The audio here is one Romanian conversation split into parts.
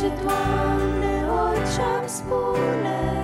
face, Doamne, orice-am spune.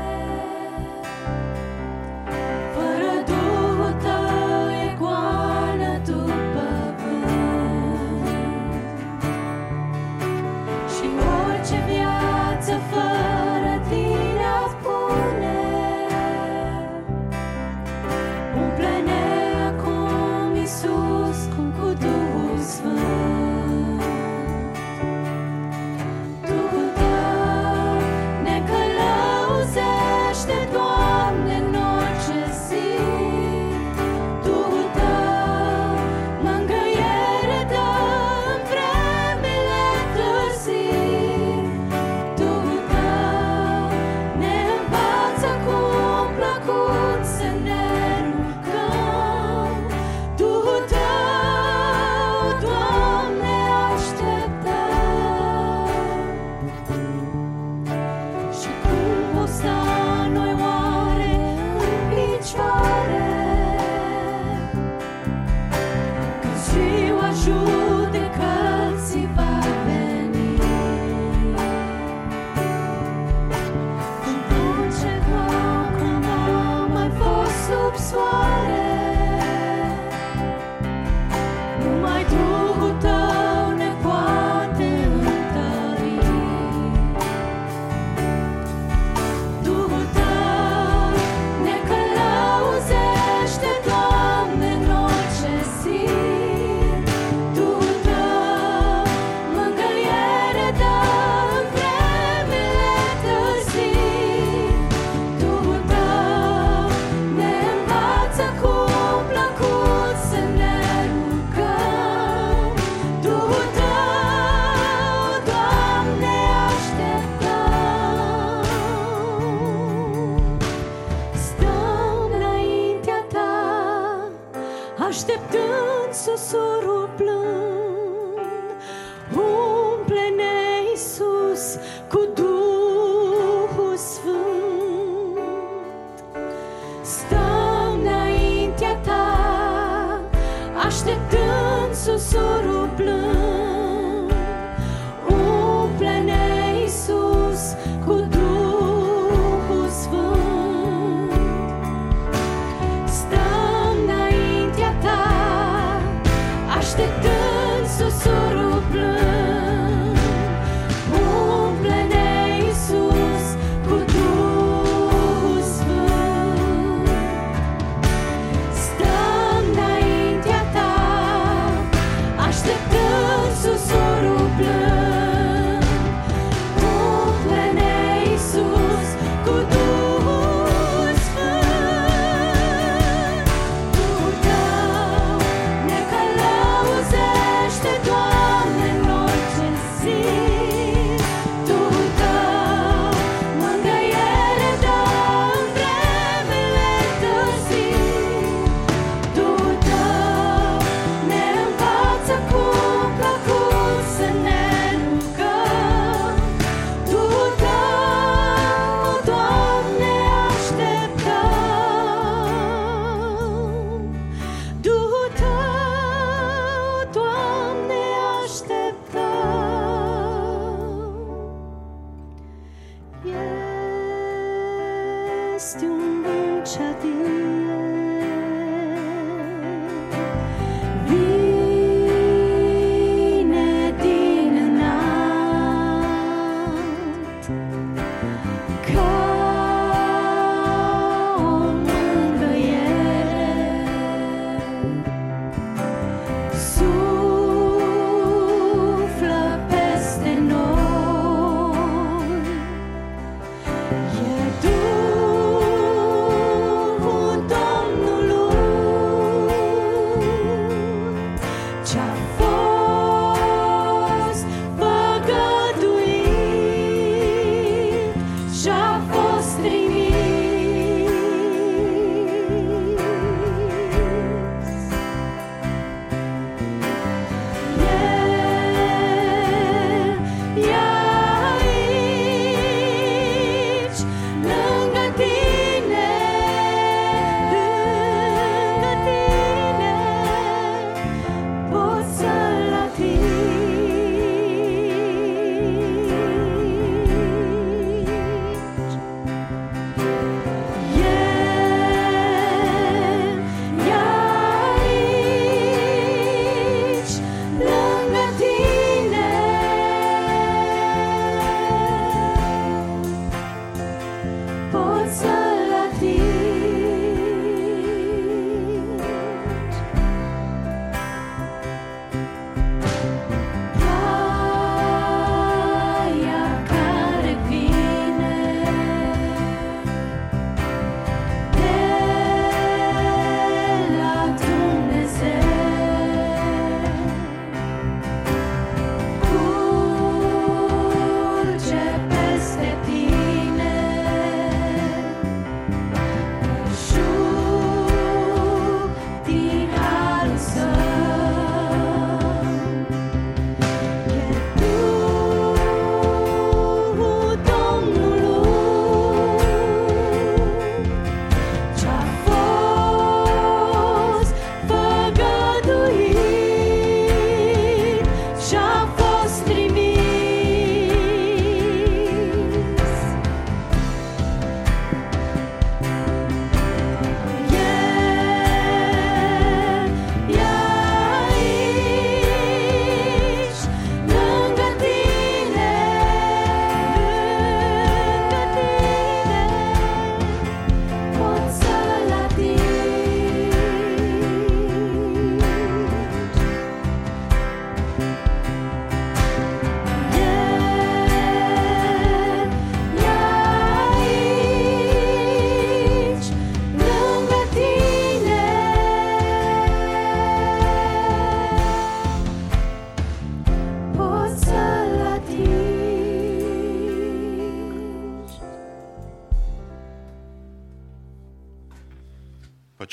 Gestiunduce a Dio.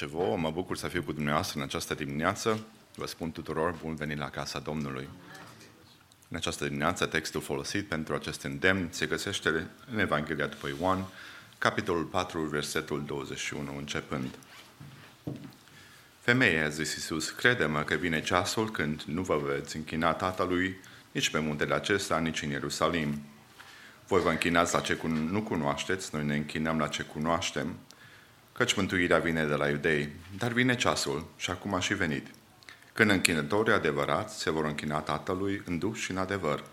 Face vouă, mă bucur să fiu cu dumneavoastră în această dimineață. Vă spun tuturor, bun venit la casa Domnului. În această dimineață, textul folosit pentru acest îndemn se găsește în Evanghelia după Ioan, capitolul 4, versetul 21, începând. Femeie, a zis Iisus, crede-mă că vine ceasul când nu vă veți închina Tatălui nici pe muntele acesta, nici în Ierusalim. Voi vă închinați la ce nu cunoașteți, noi ne închinăm la ce cunoaștem, căci mântuirea vine de la iudei, dar vine ceasul și acum a și venit. Când închinătorii adevărați se vor închina Tatălui în duh și în adevăr,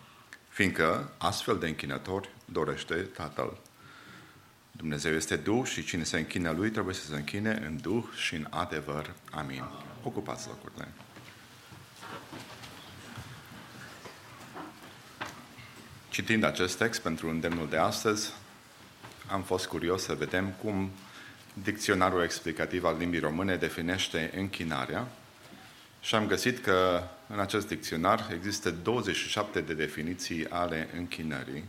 fiindcă astfel de închinători dorește Tatăl. Dumnezeu este Duh și cine se închină Lui trebuie să se închine în Duh și în adevăr. Amin. Ocupați locurile. Citind acest text pentru îndemnul de astăzi, am fost curios să vedem cum dicționarul explicativ al limbii române definește închinarea și am găsit că în acest dicționar există 27 de definiții ale închinării.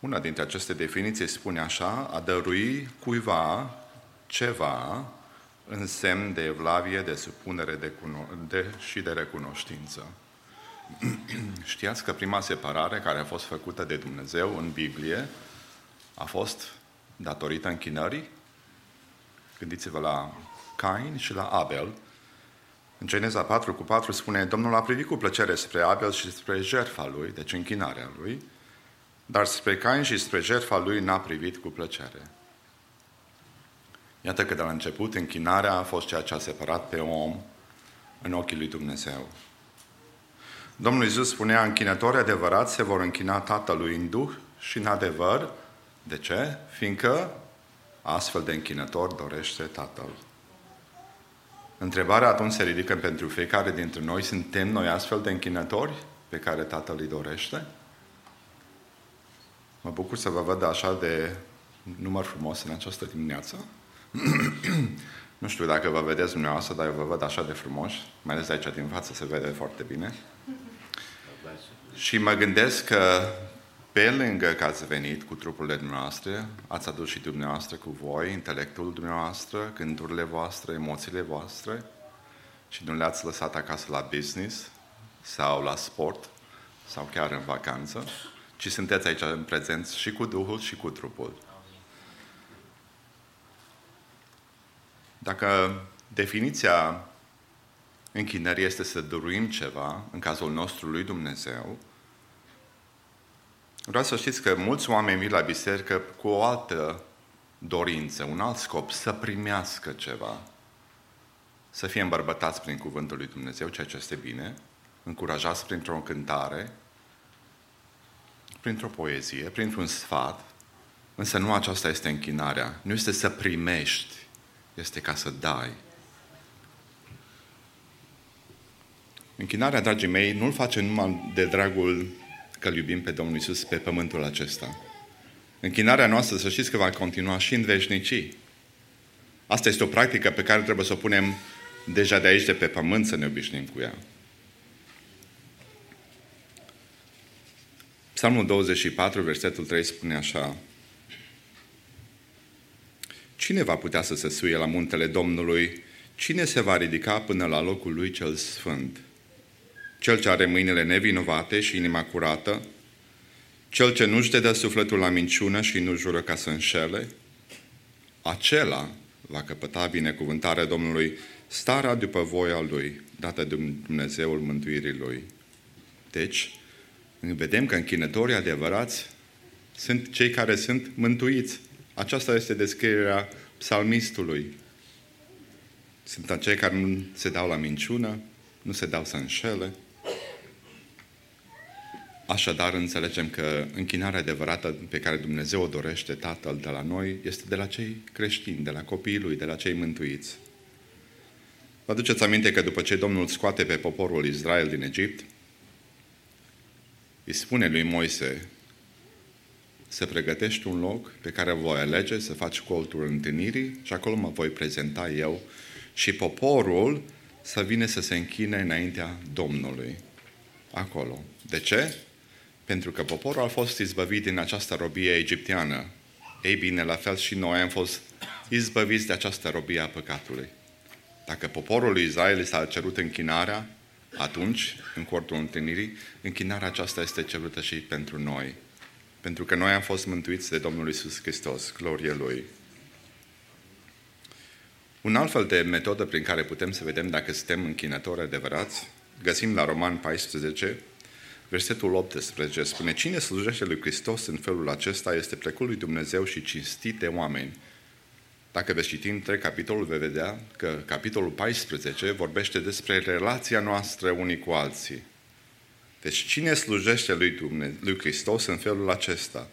Una dintre aceste definiții spune așa, a dărui cuiva ceva în semn de evlavie, de supunere de cuno- de, și de recunoștință. Știați că prima separare care a fost făcută de Dumnezeu în Biblie a fost datorită închinării? Gândiți-vă la Cain și la Abel. În Geneza 4 cu 4 spune, Domnul a privit cu plăcere spre Abel și spre jertfa lui, deci închinarea lui, dar spre Cain și spre jertfa lui n-a privit cu plăcere. Iată că de la început închinarea a fost ceea ce a separat pe om în ochii lui Dumnezeu. Domnul Iisus spunea, închinători adevărați se vor închina Tatălui în Duh și în adevăr. De ce? Fiindcă astfel de închinător dorește Tatăl. Întrebarea atunci se ridică pentru fiecare dintre noi, suntem noi astfel de închinători pe care Tatăl îi dorește? Mă bucur să vă văd așa de număr frumos în această dimineață. nu știu dacă vă vedeți dumneavoastră, dar eu vă văd așa de frumos, mai ales de aici din față se vede foarte bine. Și mă gândesc că pe lângă că ați venit cu trupurile dumneavoastră, ați adus și dumneavoastră cu voi intelectul dumneavoastră, gândurile voastre, emoțiile voastre și nu le-ați lăsat acasă la business sau la sport sau chiar în vacanță, ci sunteți aici în prezență și cu Duhul și cu trupul. Dacă definiția închinării este să dăruim ceva, în cazul nostru lui Dumnezeu, Vreau să știți că mulți oameni vin la biserică cu o altă dorință, un alt scop, să primească ceva. Să fie îmbărbătați prin cuvântul lui Dumnezeu, ceea ce este bine, încurajați printr-o cântare, printr-o poezie, printr-un sfat, însă nu aceasta este închinarea. Nu este să primești, este ca să dai. Închinarea, dragii mei, nu-l face numai de dragul că îl iubim pe Domnul Isus pe pământul acesta. Închinarea noastră, să știți că va continua și în veșnicii. Asta este o practică pe care trebuie să o punem deja de aici, de pe pământ, să ne obișnim cu ea. Psalmul 24, versetul 3 spune așa. Cine va putea să se suie la muntele Domnului? Cine se va ridica până la locul lui cel sfânt? Cel ce are mâinile nevinovate și inima curată, cel ce nu-și dă sufletul la minciună și nu jură ca să înșele, acela va căpăta binecuvântarea Domnului, starea după voia Lui, dată de Dumnezeul mântuirii Lui. Deci, vedem că închinătorii adevărați sunt cei care sunt mântuiți. Aceasta este descrierea psalmistului. Sunt acei care nu se dau la minciună, nu se dau să înșele, Așadar, înțelegem că închinarea adevărată pe care Dumnezeu o dorește Tatăl de la noi este de la cei creștini, de la copiii Lui, de la cei mântuiți. Vă aduceți aminte că după ce Domnul scoate pe poporul Israel din Egipt, îi spune lui Moise să pregătești un loc pe care voi alege, să faci coltul întâlnirii și acolo mă voi prezenta eu și poporul să vină să se închine înaintea Domnului. Acolo. De ce? Pentru că poporul a fost izbăvit din această robie egipteană. Ei bine, la fel și noi am fost izbăviți de această robie a păcatului. Dacă poporul lui Israel s-a cerut închinarea, atunci, în cortul întâlnirii, închinarea aceasta este cerută și pentru noi. Pentru că noi am fost mântuiți de Domnul Isus Hristos, glorie Lui. Un alt fel de metodă prin care putem să vedem dacă suntem închinători adevărați, găsim la Roman 14, versetul 18, spune Cine slujește lui Hristos în felul acesta este plecul lui Dumnezeu și cinstit de oameni. Dacă veți citi între capitolul, veți vedea că capitolul 14 vorbește despre relația noastră unii cu alții. Deci cine slujește lui, Dumnezeu, lui Hristos în felul acesta?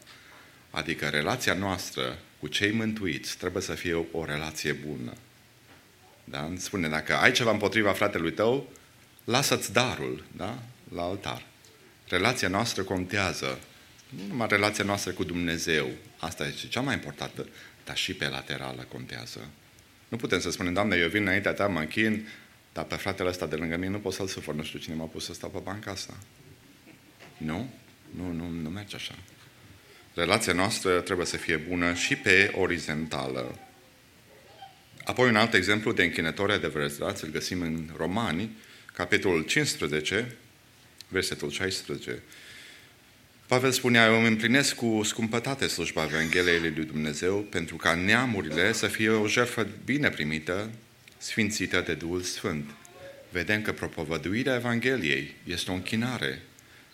Adică relația noastră cu cei mântuiți trebuie să fie o, o relație bună. Da? Îmi spune, dacă ai ceva împotriva fratelui tău, lasă-ți darul da? la altar. Relația noastră contează. Nu numai relația noastră cu Dumnezeu, asta este cea mai importantă, dar și pe laterală contează. Nu putem să spunem, Doamne, eu vin înaintea ta, mă închin, dar pe fratele ăsta de lângă mine nu pot să-l sufăr, nu știu cine m-a pus să stau pe banca asta. Nu? Nu, nu, nu merge așa. Relația noastră trebuie să fie bună și pe orizontală. Apoi un alt exemplu de închinători adevărați îl găsim în Romani, capitolul 15, versetul 16. Pavel spunea, eu îmi împlinesc cu scumpătate slujba Evangheliei lui Dumnezeu pentru ca neamurile să fie o jertfă bine primită, sfințită de Duhul Sfânt. Vedem că propovăduirea Evangheliei este o închinare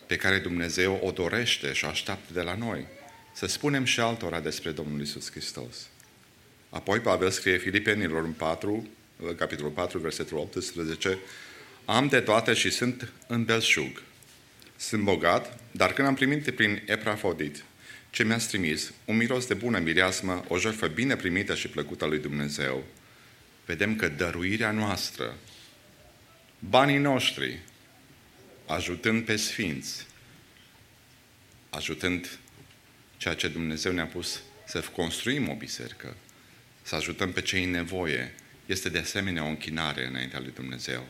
pe care Dumnezeu o dorește și o așteaptă de la noi. Să spunem și altora despre Domnul Isus Hristos. Apoi Pavel scrie Filipenilor în 4, capitolul 4, versetul 18, Am de toate și sunt în belșug. Sunt bogat, dar când am primit prin Eprafodit ce mi-ați trimis, un miros de bună mireasmă, o jertfă bine primită și plăcută lui Dumnezeu, vedem că dăruirea noastră, banii noștri, ajutând pe sfinți, ajutând ceea ce Dumnezeu ne-a pus să construim o biserică, să ajutăm pe cei în nevoie, este de asemenea o închinare înaintea lui Dumnezeu.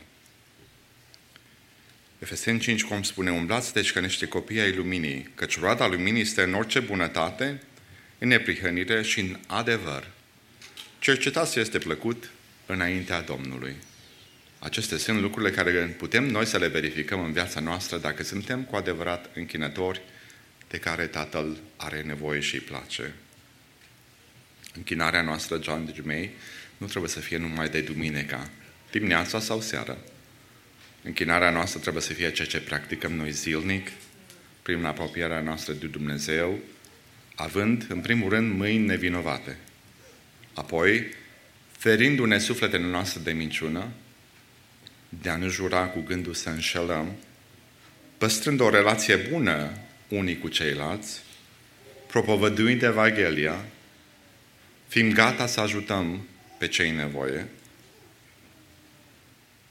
Efeseni 5, cum spune, umblați deci ca niște copii ai luminii, căci roada luminii este în orice bunătate, în neprihănire și în adevăr. Cercetați ce este plăcut înaintea Domnului. Acestea sunt lucrurile care putem noi să le verificăm în viața noastră dacă suntem cu adevărat închinători de care Tatăl are nevoie și îi place. Închinarea noastră, John Jumei, nu trebuie să fie numai de duminica, dimineața sau seara. Închinarea noastră trebuie să fie ceea ce practicăm noi zilnic, prin apropierea noastră de Dumnezeu, având, în primul rând, mâini nevinovate. Apoi, ferindu-ne sufletele noastre de minciună, de a nu jura cu gândul să înșelăm, păstrând o relație bună unii cu ceilalți, propovăduind Evanghelia, fim gata să ajutăm pe cei în nevoie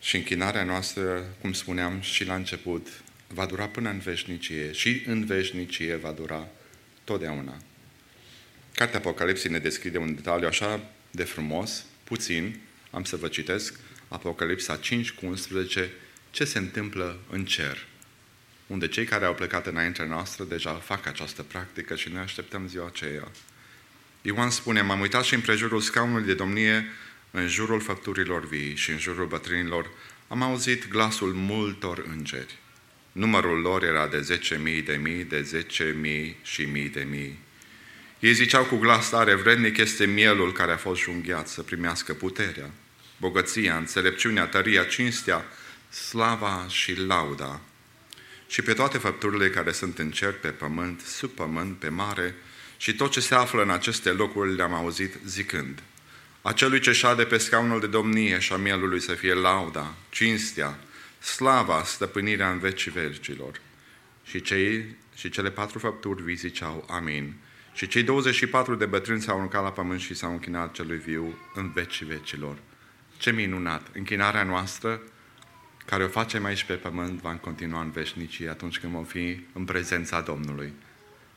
și închinarea noastră, cum spuneam și la început, va dura până în veșnicie și în veșnicie va dura totdeauna. Cartea Apocalipsii ne deschide un detaliu așa de frumos, puțin, am să vă citesc, Apocalipsa 5 cu 11, ce se întâmplă în cer, unde cei care au plecat înaintea noastră deja fac această practică și ne așteptăm ziua aceea. Ioan spune, m-am uitat și în prejurul scaunului de domnie, în jurul făpturilor vii și în jurul bătrânilor, am auzit glasul multor îngeri. Numărul lor era de zece mii de mii, de zece mii și mii de mii. Ei ziceau cu glas tare, vrednic este mielul care a fost junghiat să primească puterea, bogăția, înțelepciunea, tăria, cinstea, slava și lauda. Și pe toate făpturile care sunt în cer, pe pământ, sub pământ, pe mare, și tot ce se află în aceste locuri le-am auzit zicând, Acelui ce șade pe scaunul de domnie și a mielului să fie lauda, cinstea, slava, stăpânirea în vecii vecilor. Și, cei, și cele patru făpturi vii ziceau, Amin. Și cei 24 de bătrâni s-au aruncat la pământ și s-au închinat celui viu în vecii vecilor. Ce minunat! Închinarea noastră, care o facem aici pe pământ, va continua în veșnicie atunci când vom fi în prezența Domnului.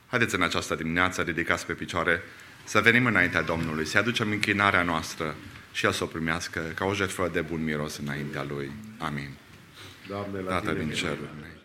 Haideți în această dimineață, ridicați pe picioare, să venim înaintea Domnului, să aducem închinarea noastră și El să o primească ca o jertfă de bun miros înaintea Lui. Amin. Doamne, la Tată tine din ne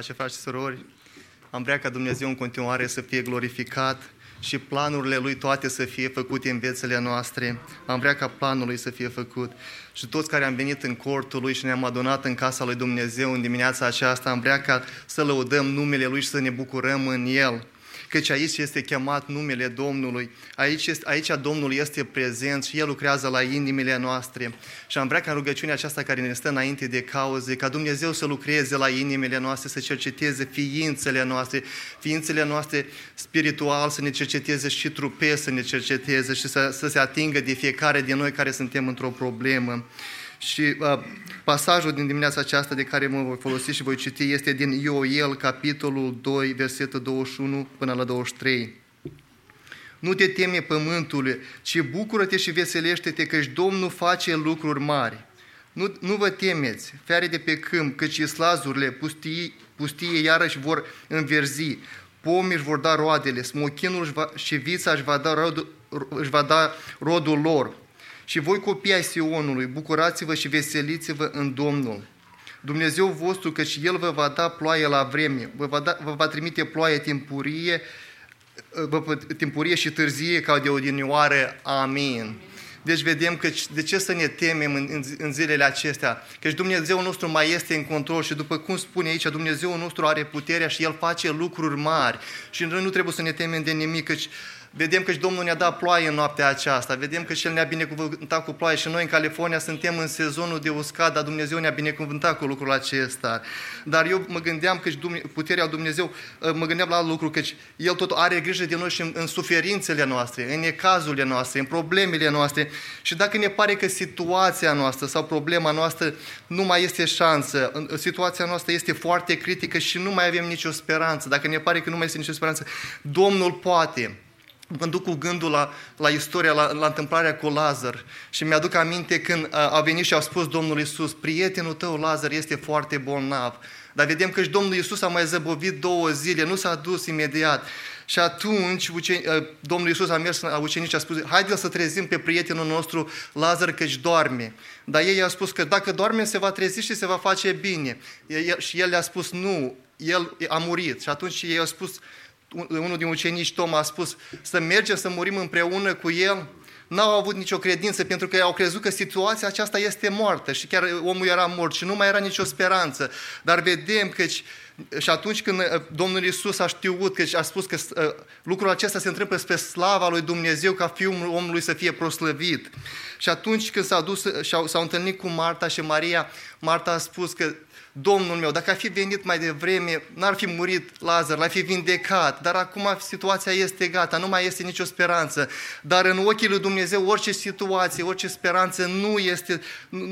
Pace, frați și surori, am vrea ca Dumnezeu în continuare să fie glorificat și planurile Lui toate să fie făcute în viețile noastre. Am vrea ca planul Lui să fie făcut. Și toți care am venit în cortul Lui și ne-am adunat în casa Lui Dumnezeu în dimineața aceasta, am vrea ca să lăudăm numele Lui și să ne bucurăm în El. Căci aici este chemat numele Domnului, aici, este, aici Domnul este prezent și El lucrează la inimile noastre. Și am vrea ca în rugăciunea aceasta care ne stă înainte de cauze, ca Dumnezeu să lucreze la inimile noastre, să cerceteze ființele noastre, ființele noastre spiritual, să ne cerceteze și trupe, să ne cerceteze și să, să se atingă de fiecare din noi care suntem într-o problemă. Și uh, pasajul din dimineața aceasta de care mă voi folosi și voi citi este din Ioel, capitolul 2, versetul 21 până la 23. Nu te teme pământule, ci bucură-te și veselește-te, căci Domnul face lucruri mari. Nu, nu vă temeți, fiare de pe câmp, căci islazurile pustii, pustie iarăși vor înverzi, pomii își vor da roadele, smochinul își va, și vița își va, da rodul, își va da rodul lor. Și voi copii ai Sionului, bucurați-vă și veseliți-vă în Domnul. Dumnezeu vostru, căci El vă va da ploaie la vreme, vă va, da, vă va trimite ploaie timpurie, vă, timpurie și târzie ca de odinioară. Amin. Deci vedem că de ce să ne temem în, în, în zilele acestea? Căci Dumnezeu nostru mai este în control și după cum spune aici, Dumnezeu nostru are puterea și El face lucruri mari. Și noi nu trebuie să ne temem de nimic, căci Vedem că și Domnul ne-a dat ploaie în noaptea aceasta, vedem că și El ne-a binecuvântat cu ploaie și noi în California suntem în sezonul de uscat, dar Dumnezeu ne-a binecuvântat cu lucrul acesta. Dar eu mă gândeam că și puterea Dumnezeu, mă gândeam la lucru, că El tot are grijă de noi și în, în suferințele noastre, în necazurile noastre, în problemele noastre. Și dacă ne pare că situația noastră sau problema noastră nu mai este șansă, situația noastră este foarte critică și nu mai avem nicio speranță, dacă ne pare că nu mai este nicio speranță, Domnul poate mă duc cu gândul la, la istoria, la, la întâmplarea cu Lazar și mi-aduc aminte când a, a venit și a spus Domnul Iisus, prietenul tău Lazar este foarte bolnav. Dar vedem că și Domnul Iisus a mai zăbovit două zile, nu s-a dus imediat. Și atunci ucen... Domnul Iisus a mers la ucenici și a spus, haideți să trezim pe prietenul nostru Lazar căci doarme. Dar ei au spus că dacă doarme se va trezi și se va face bine. Și el le-a spus, nu, el a murit. Și atunci ei au spus, unul din ucenici, Tom, a spus să mergem să murim împreună cu el. N-au avut nicio credință pentru că au crezut că situația aceasta este moartă și chiar omul era mort și nu mai era nicio speranță. Dar vedem că și atunci când uh, Domnul Isus a știut, că a spus că uh, lucrul acesta se întâmplă spre slava lui Dumnezeu ca Fiul omului să fie proslăvit. Și atunci când s-a dus și s-au întâlnit cu Marta și Maria, Marta a spus că Domnul meu, dacă ar fi venit mai devreme, n-ar fi murit Lazar, l-ar fi vindecat, dar acum situația este gata, nu mai este nicio speranță. Dar în ochii lui Dumnezeu orice situație, orice speranță nu este,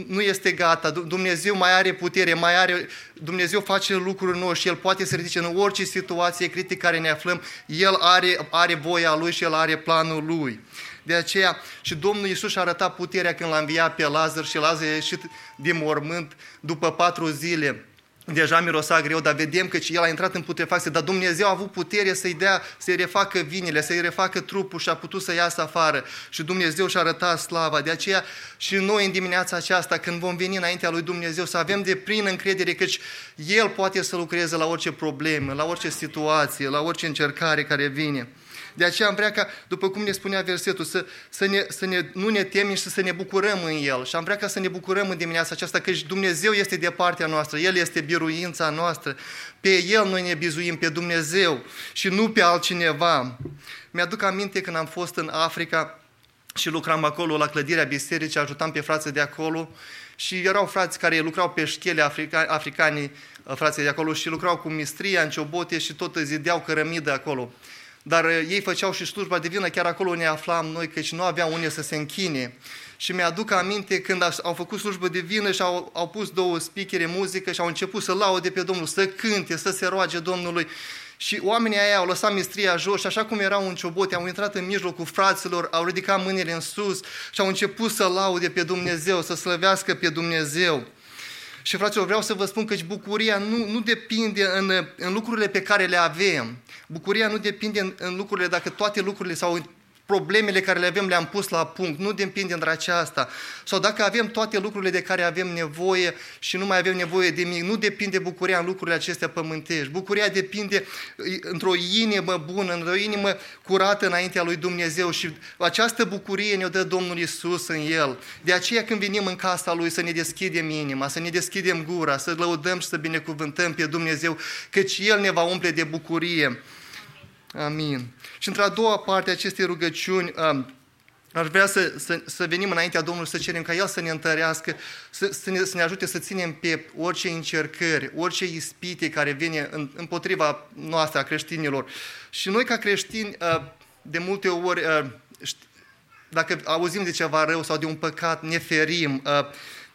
nu este gata. Dumnezeu mai are putere, mai are, Dumnezeu face lucruri noi și El poate să ridice în orice situație critică care ne aflăm, El are, are voia Lui și El are planul Lui. De aceea și Domnul Iisus a arătat puterea când l-a înviat pe Lazar și Lazar a ieșit din mormânt după patru zile. Deja mirosa greu, dar vedem că el a intrat în putrefacție, dar Dumnezeu a avut putere să-i dea, să-i refacă vinile, să-i refacă trupul și a putut să iasă afară. Și Dumnezeu și-a arătat slava. De aceea și noi în dimineața aceasta, când vom veni înaintea lui Dumnezeu, să avem de plin încredere că El poate să lucreze la orice problemă, la orice situație, la orice încercare care vine. De aceea am vrea ca, după cum ne spunea versetul, să, să, ne, să ne, nu ne temem și să ne bucurăm în El. Și am vrea ca să ne bucurăm în dimineața aceasta, că Dumnezeu este de partea noastră, El este biruința noastră. Pe El noi ne bizuim, pe Dumnezeu și nu pe altcineva. Mi-aduc aminte când am fost în Africa și lucram acolo la clădirea bisericii, ajutam pe frații de acolo și erau frați care lucrau pe șchele africa, africanii, frații de acolo și lucrau cu mistria în ciobote și tot zideau cărămidă acolo dar uh, ei făceau și slujba divină, chiar acolo ne aflam noi, căci nu aveau unde să se închine. Și mi-aduc aminte când au făcut slujbă divină și au, au pus două speakere muzică și au început să laude pe Domnul, să cânte, să se roage Domnului. Și oamenii aia au lăsat mistria jos și așa cum erau în ciobote, au intrat în mijlocul fraților, au ridicat mâinile în sus și au început să laude pe Dumnezeu, să slăvească pe Dumnezeu. Și fraților, vreau să vă spun că bucuria nu, nu depinde în, în lucrurile pe care le avem. Bucuria nu depinde în, în lucrurile, dacă toate lucrurile sau problemele care le avem le-am pus la punct, nu depinde între aceasta. Sau dacă avem toate lucrurile de care avem nevoie și nu mai avem nevoie de nimic, nu depinde bucuria în lucrurile acestea pământești. Bucuria depinde într-o inimă bună, într-o inimă curată înaintea lui Dumnezeu și această bucurie ne-o dă Domnul Isus în El. De aceea când venim în casa Lui să ne deschidem inima, să ne deschidem gura, să lăudăm și să binecuvântăm pe Dumnezeu, căci El ne va umple de bucurie. Amin. Și într-a doua parte a acestei rugăciuni, um, aș vrea să, să, să venim înaintea Domnului să cerem ca El să ne întărească, să, să, ne, să ne ajute să ținem pe orice încercări, orice ispite care vine în, împotriva noastră a creștinilor. Și noi ca creștini, uh, de multe ori, uh, dacă auzim de ceva rău sau de un păcat, ne ferim.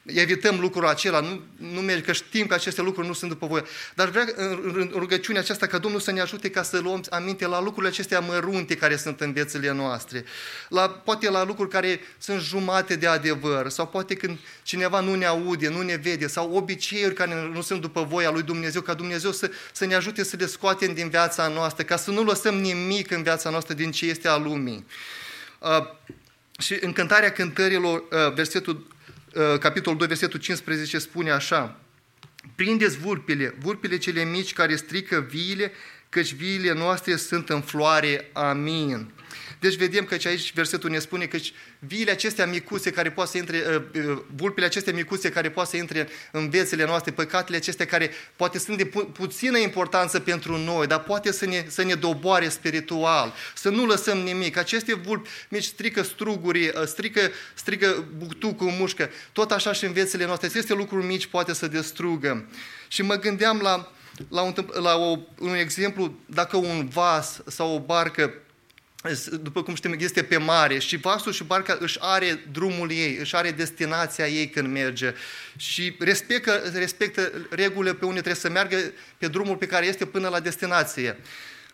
Uh, evităm lucrul acela, nu, nu merge, că știm că aceste lucruri nu sunt după voie. Dar vreau în rugăciunea aceasta ca Domnul să ne ajute ca să luăm aminte la lucrurile acestea mărunte care sunt în viețile noastre. La, poate la lucruri care sunt jumate de adevăr sau poate când cineva nu ne aude, nu ne vede sau obiceiuri care nu sunt după voia lui Dumnezeu, ca Dumnezeu să, să ne ajute să le scoatem din viața noastră, ca să nu lăsăm nimic în viața noastră din ce este a lumii. Uh, și în cântarea cântărilor, uh, versetul Uh, capitolul 2, versetul 15 spune așa, Prindeți vulpile, vulpile cele mici care strică viile, căci viile noastre sunt în floare. Amin. Deci vedem că aici versetul ne spune că viile acestea micuțe care poate să intre, uh, uh, vulpile acestea micuțe care poate să intre în viețile noastre, păcatele acestea care poate sunt de pu- puțină importanță pentru noi, dar poate să ne, să ne doboare spiritual, să nu lăsăm nimic. Aceste vulpi mici strică strugurii, uh, strică, strică buctucul, mușcă, tot așa și în viețile noastre. Aceste lucruri mici poate să destrugă. Și mă gândeam la, la, un, la o, un exemplu, dacă un vas sau o barcă după cum știm, este pe mare și vasul și barca își are drumul ei, își are destinația ei când merge și respectă, respectă regulile pe unde trebuie să meargă pe drumul pe care este până la destinație.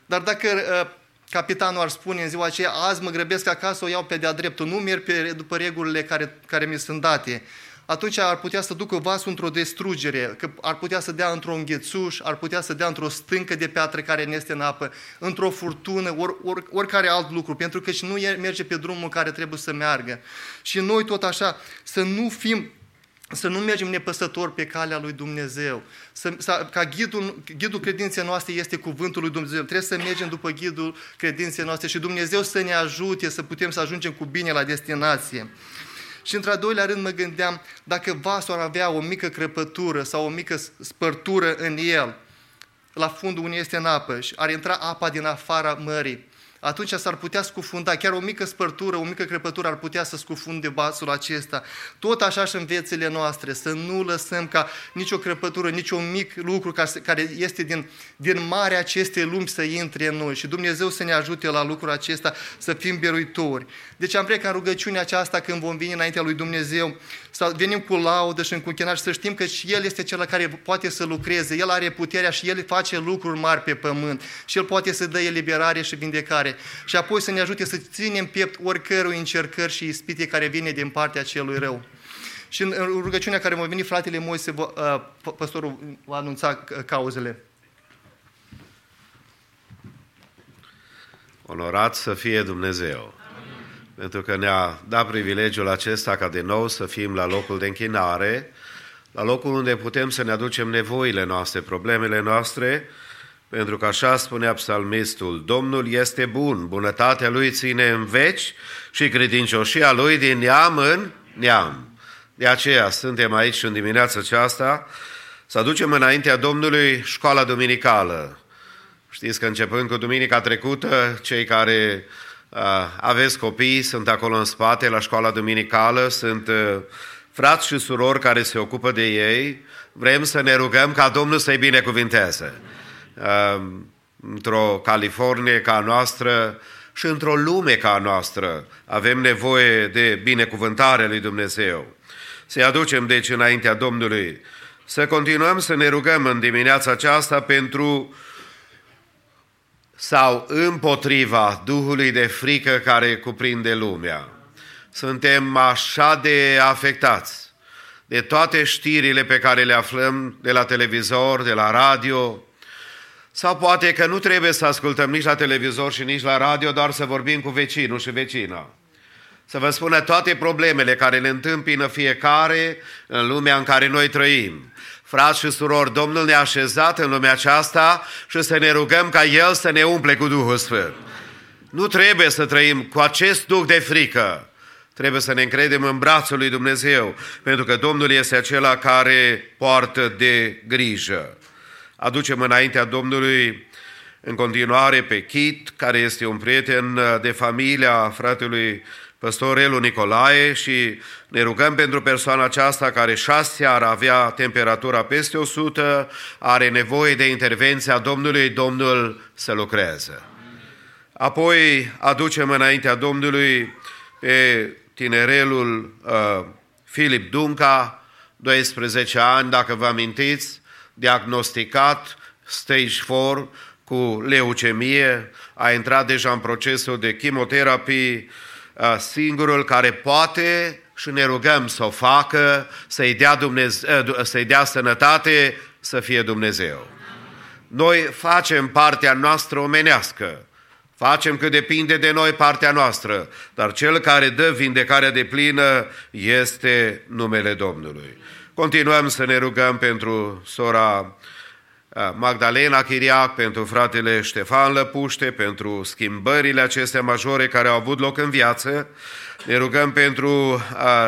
Dar dacă uh, capitanul ar spune în ziua aceea, azi mă grăbesc acasă, o iau pe de-a dreptul, nu merg pe, după regulile care, care mi sunt date, atunci ar putea să ducă vasul într-o distrugere, că ar putea să dea într-o înghețuș, ar putea să dea într-o stâncă de piatră care ne este în apă, într-o furtună, or, or, oricare alt lucru, pentru că și nu merge pe drumul care trebuie să meargă. Și noi tot așa, să nu fim să nu mergem nepăsători pe calea lui Dumnezeu. Să, să, ca ghidul, ghidul credinței noastre este cuvântul lui Dumnezeu. Trebuie să mergem după ghidul credinței noastre și Dumnezeu să ne ajute să putem să ajungem cu bine la destinație. Și într-a doilea rând mă gândeam, dacă vasul ar avea o mică crăpătură sau o mică spărtură în el, la fundul unde este în apă și ar intra apa din afara mării, atunci s-ar putea scufunda, chiar o mică spărtură, o mică crăpătură ar putea să scufunde vasul acesta. Tot așa și în viețile noastre, să nu lăsăm ca nicio crăpătură, nici un mic lucru care este din, din mare acestei lumi să intre în noi. Și Dumnezeu să ne ajute la lucrul acesta să fim biruitori. Deci am vrea ca în rugăciunea aceasta când vom veni înaintea lui Dumnezeu. Să venim cu laudă și cu și să știm că și El este Cel care poate să lucreze, El are puterea și El face lucruri mari pe pământ. Și El poate să dă eliberare și vindecare și apoi să ne ajute să ținem piept oricărui încercări și ispite care vine din partea celui rău. Și în rugăciunea care mă veni fratele Moise, uh, păstorul va anunța cauzele. Onorat să fie Dumnezeu! pentru că ne-a dat privilegiul acesta ca de nou să fim la locul de închinare, la locul unde putem să ne aducem nevoile noastre, problemele noastre, pentru că așa spunea psalmistul, Domnul este bun, bunătatea Lui ține în veci și credincioșia Lui din neam în neam. De aceea suntem aici în dimineața aceasta să aducem înaintea Domnului școala dominicală. Știți că începând cu duminica trecută, cei care Uh, aveți copii, sunt acolo în spate, la școala duminicală, sunt uh, frați și surori care se ocupă de ei. Vrem să ne rugăm ca Domnul să-i binecuvinteze. Uh, într-o Californie ca noastră și într-o lume ca noastră avem nevoie de binecuvântare lui Dumnezeu. Să-i aducem deci înaintea Domnului. Să continuăm să ne rugăm în dimineața aceasta pentru sau împotriva Duhului de frică care cuprinde lumea. Suntem așa de afectați de toate știrile pe care le aflăm de la televizor, de la radio, sau poate că nu trebuie să ascultăm nici la televizor și nici la radio, doar să vorbim cu vecinul și vecina. Să vă spună toate problemele care le întâmpină fiecare în lumea în care noi trăim. Frați și surori, Domnul ne-a așezat în lumea aceasta și să ne rugăm ca El să ne umple cu Duhul Sfânt. Nu trebuie să trăim cu acest duh de frică. Trebuie să ne încredem în brațul lui Dumnezeu, pentru că Domnul este acela care poartă de grijă. Aducem înaintea Domnului în continuare pe Chit, care este un prieten de familie a fratelui păstorelul Nicolae și ne rugăm pentru persoana aceasta care șase ar avea temperatura peste 100, are nevoie de intervenția Domnului, Domnul să lucreze. Apoi aducem înaintea Domnului pe tinerelul uh, Filip Dunca, 12 ani, dacă vă amintiți, diagnosticat stage 4 cu leucemie, a intrat deja în procesul de chimioterapie, singurul care poate și ne rugăm să o facă, să-i dea, Dumnezeu, să dea sănătate, să fie Dumnezeu. Noi facem partea noastră omenească, facem cât depinde de noi partea noastră, dar cel care dă vindecarea de plină este numele Domnului. Continuăm să ne rugăm pentru sora Magdalena Chiriac, pentru fratele Ștefan Lăpuște, pentru schimbările acestea majore care au avut loc în viață. Ne rugăm pentru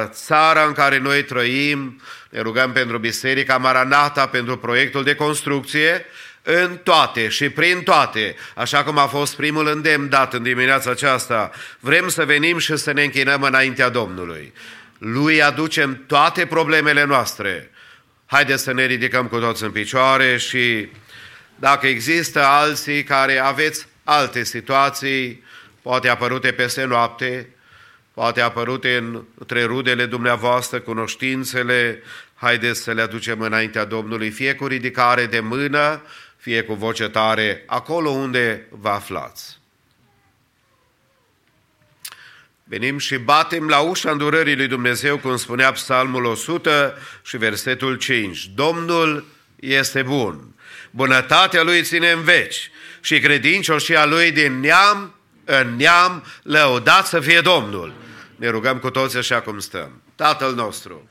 țara în care noi trăim, ne rugăm pentru Biserica Maranata, pentru proiectul de construcție, în toate și prin toate, așa cum a fost primul îndemn dat în dimineața aceasta, vrem să venim și să ne închinăm înaintea Domnului. Lui aducem toate problemele noastre, Haideți să ne ridicăm cu toți în picioare și dacă există alții care aveți alte situații, poate apărute peste noapte, poate apărute între rudele dumneavoastră, cunoștințele, haideți să le aducem înaintea Domnului, fie cu ridicare de mână, fie cu voce tare, acolo unde vă aflați. Venim și batem la ușa îndurării lui Dumnezeu, cum spunea Psalmul 100 și versetul 5. Domnul este bun, bunătatea lui ține în veci și credincioșia lui din neam în neam, lăudat să fie Domnul. Ne rugăm cu toți așa cum stăm. Tatăl nostru,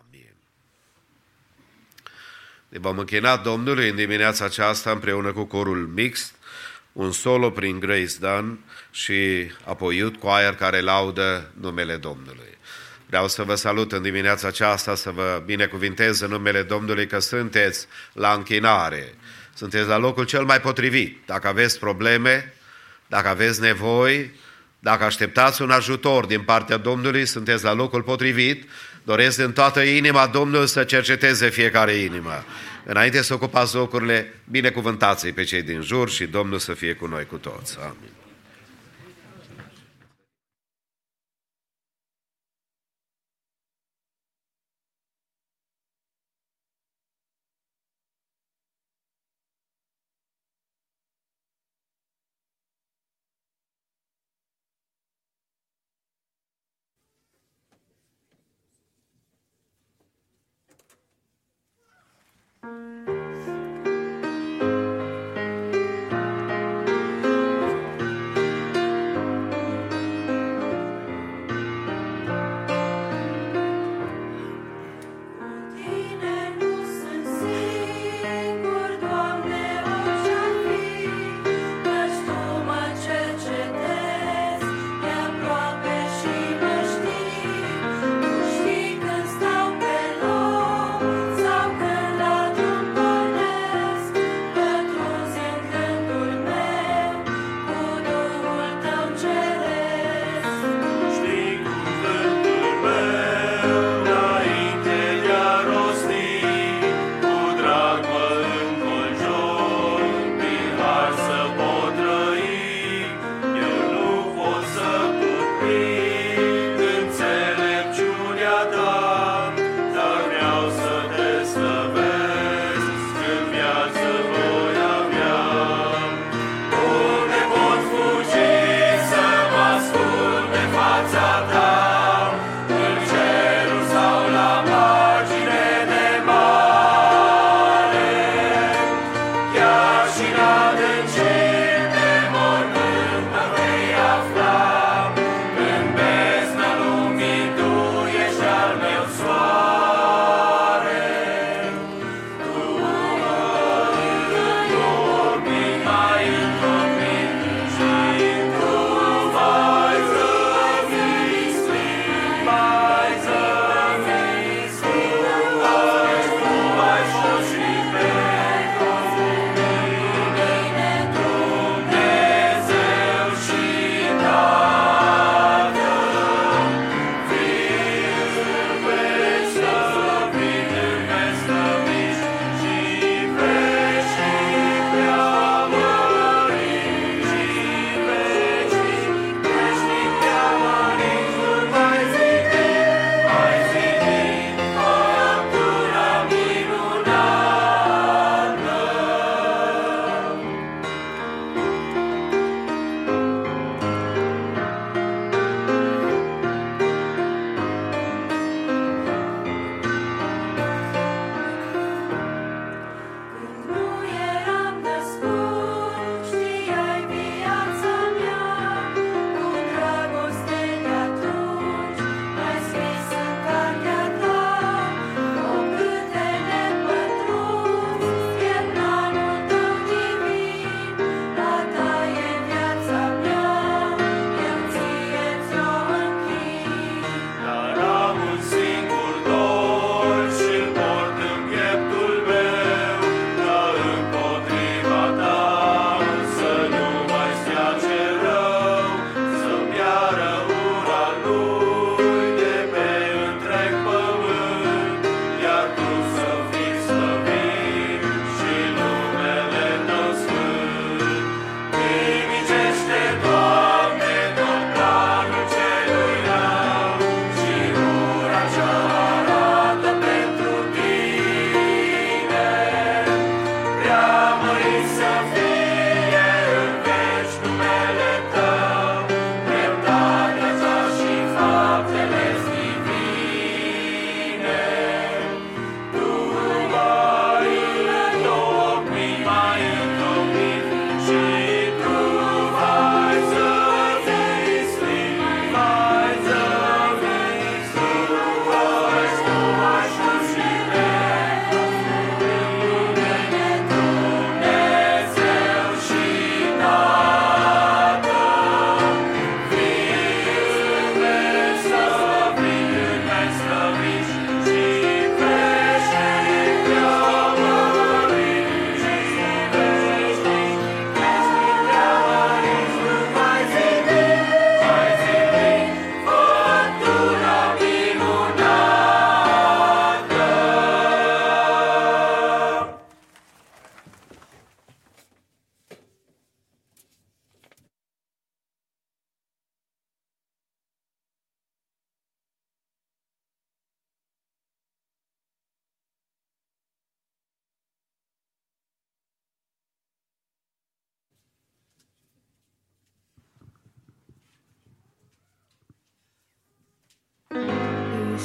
Amin. Ne vom închina Domnului în dimineața aceasta împreună cu corul mixt, un solo prin Grace Dunn și apoi Youth Choir care laudă numele Domnului. Vreau să vă salut în dimineața aceasta, să vă binecuvintez în numele Domnului că sunteți la închinare. Sunteți la locul cel mai potrivit. Dacă aveți probleme, dacă aveți nevoi, dacă așteptați un ajutor din partea Domnului, sunteți la locul potrivit. Doresc în toată inima Domnul să cerceteze fiecare inimă. Înainte să ocupați locurile, binecuvântați pe cei din jur și Domnul să fie cu noi cu toți. Amin.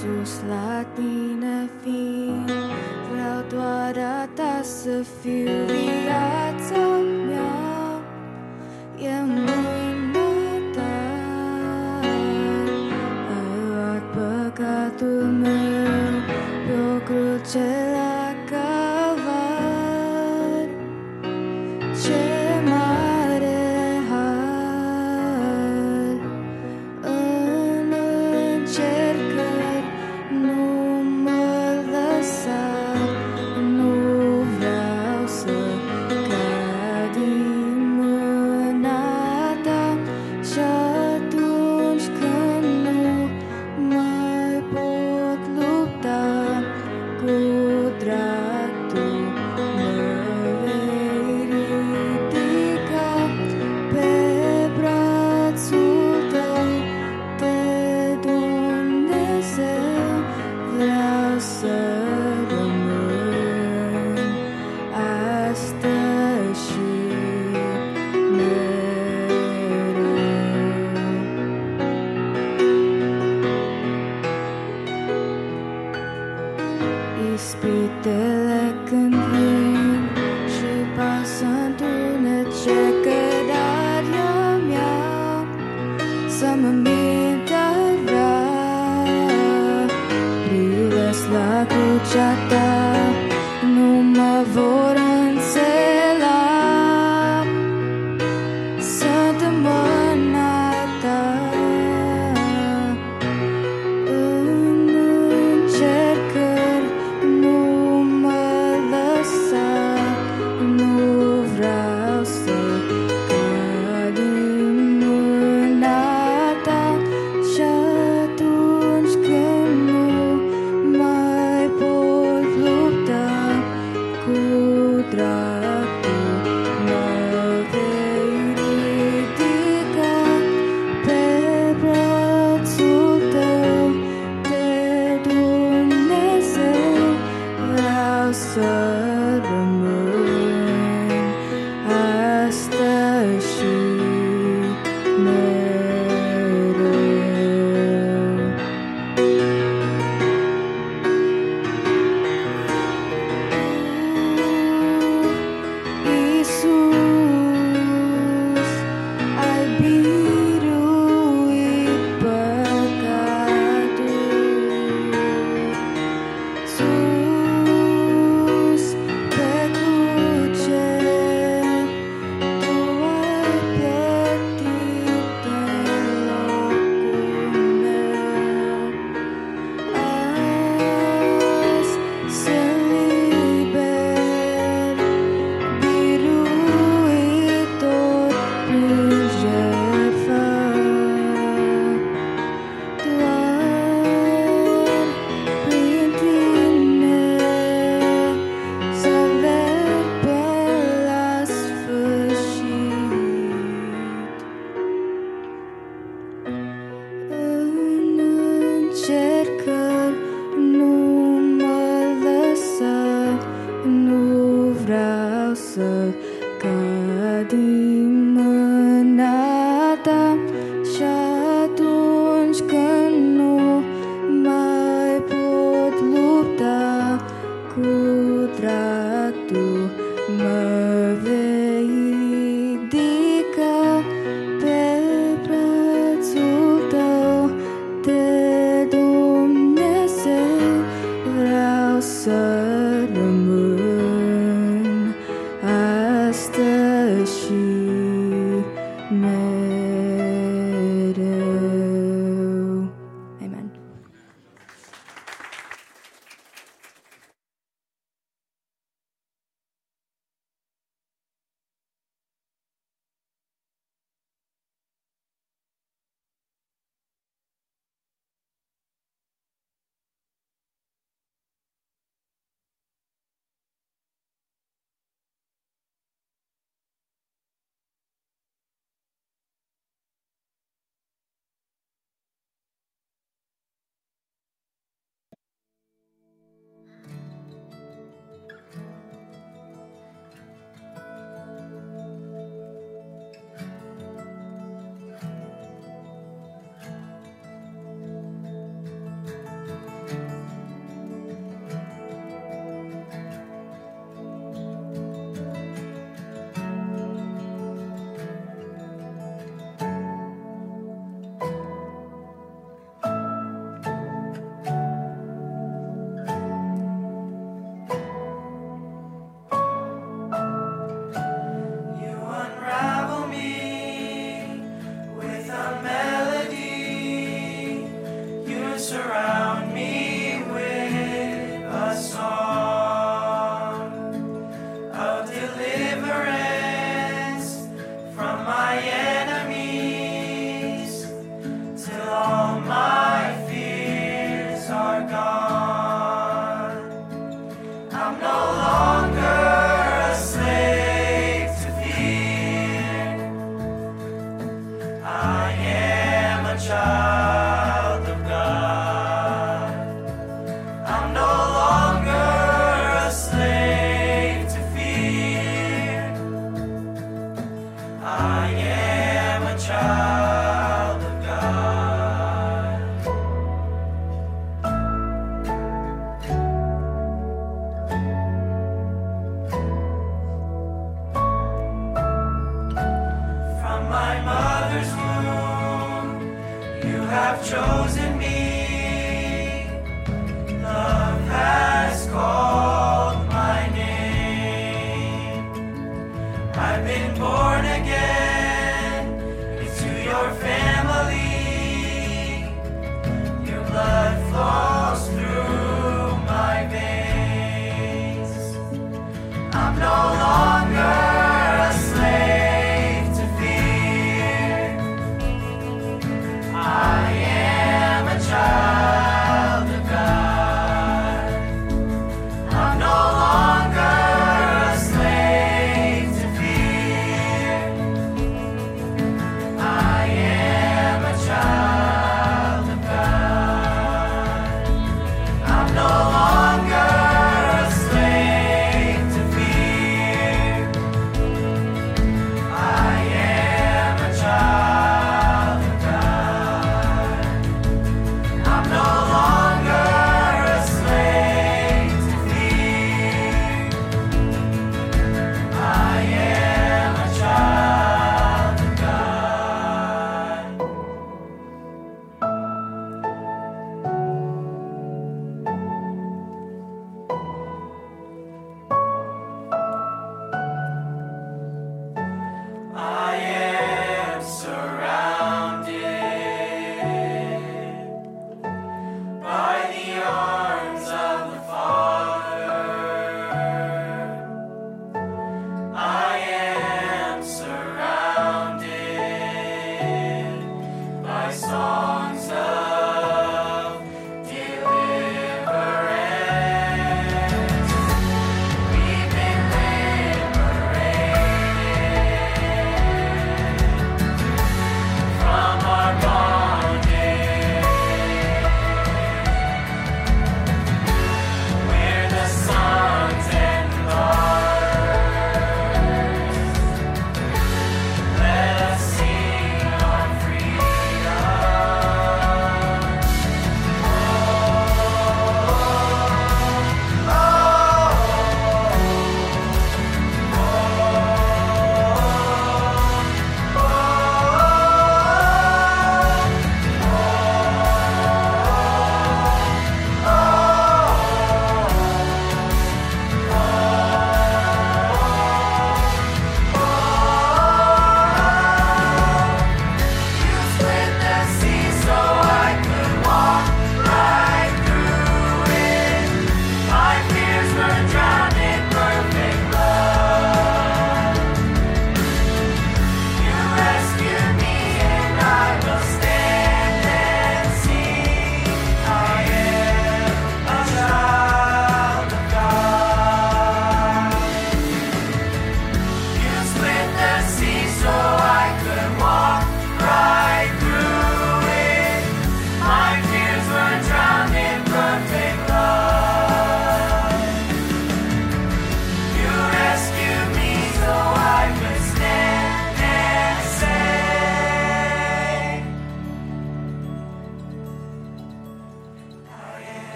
Sus la tine fiind, vreau doar a ta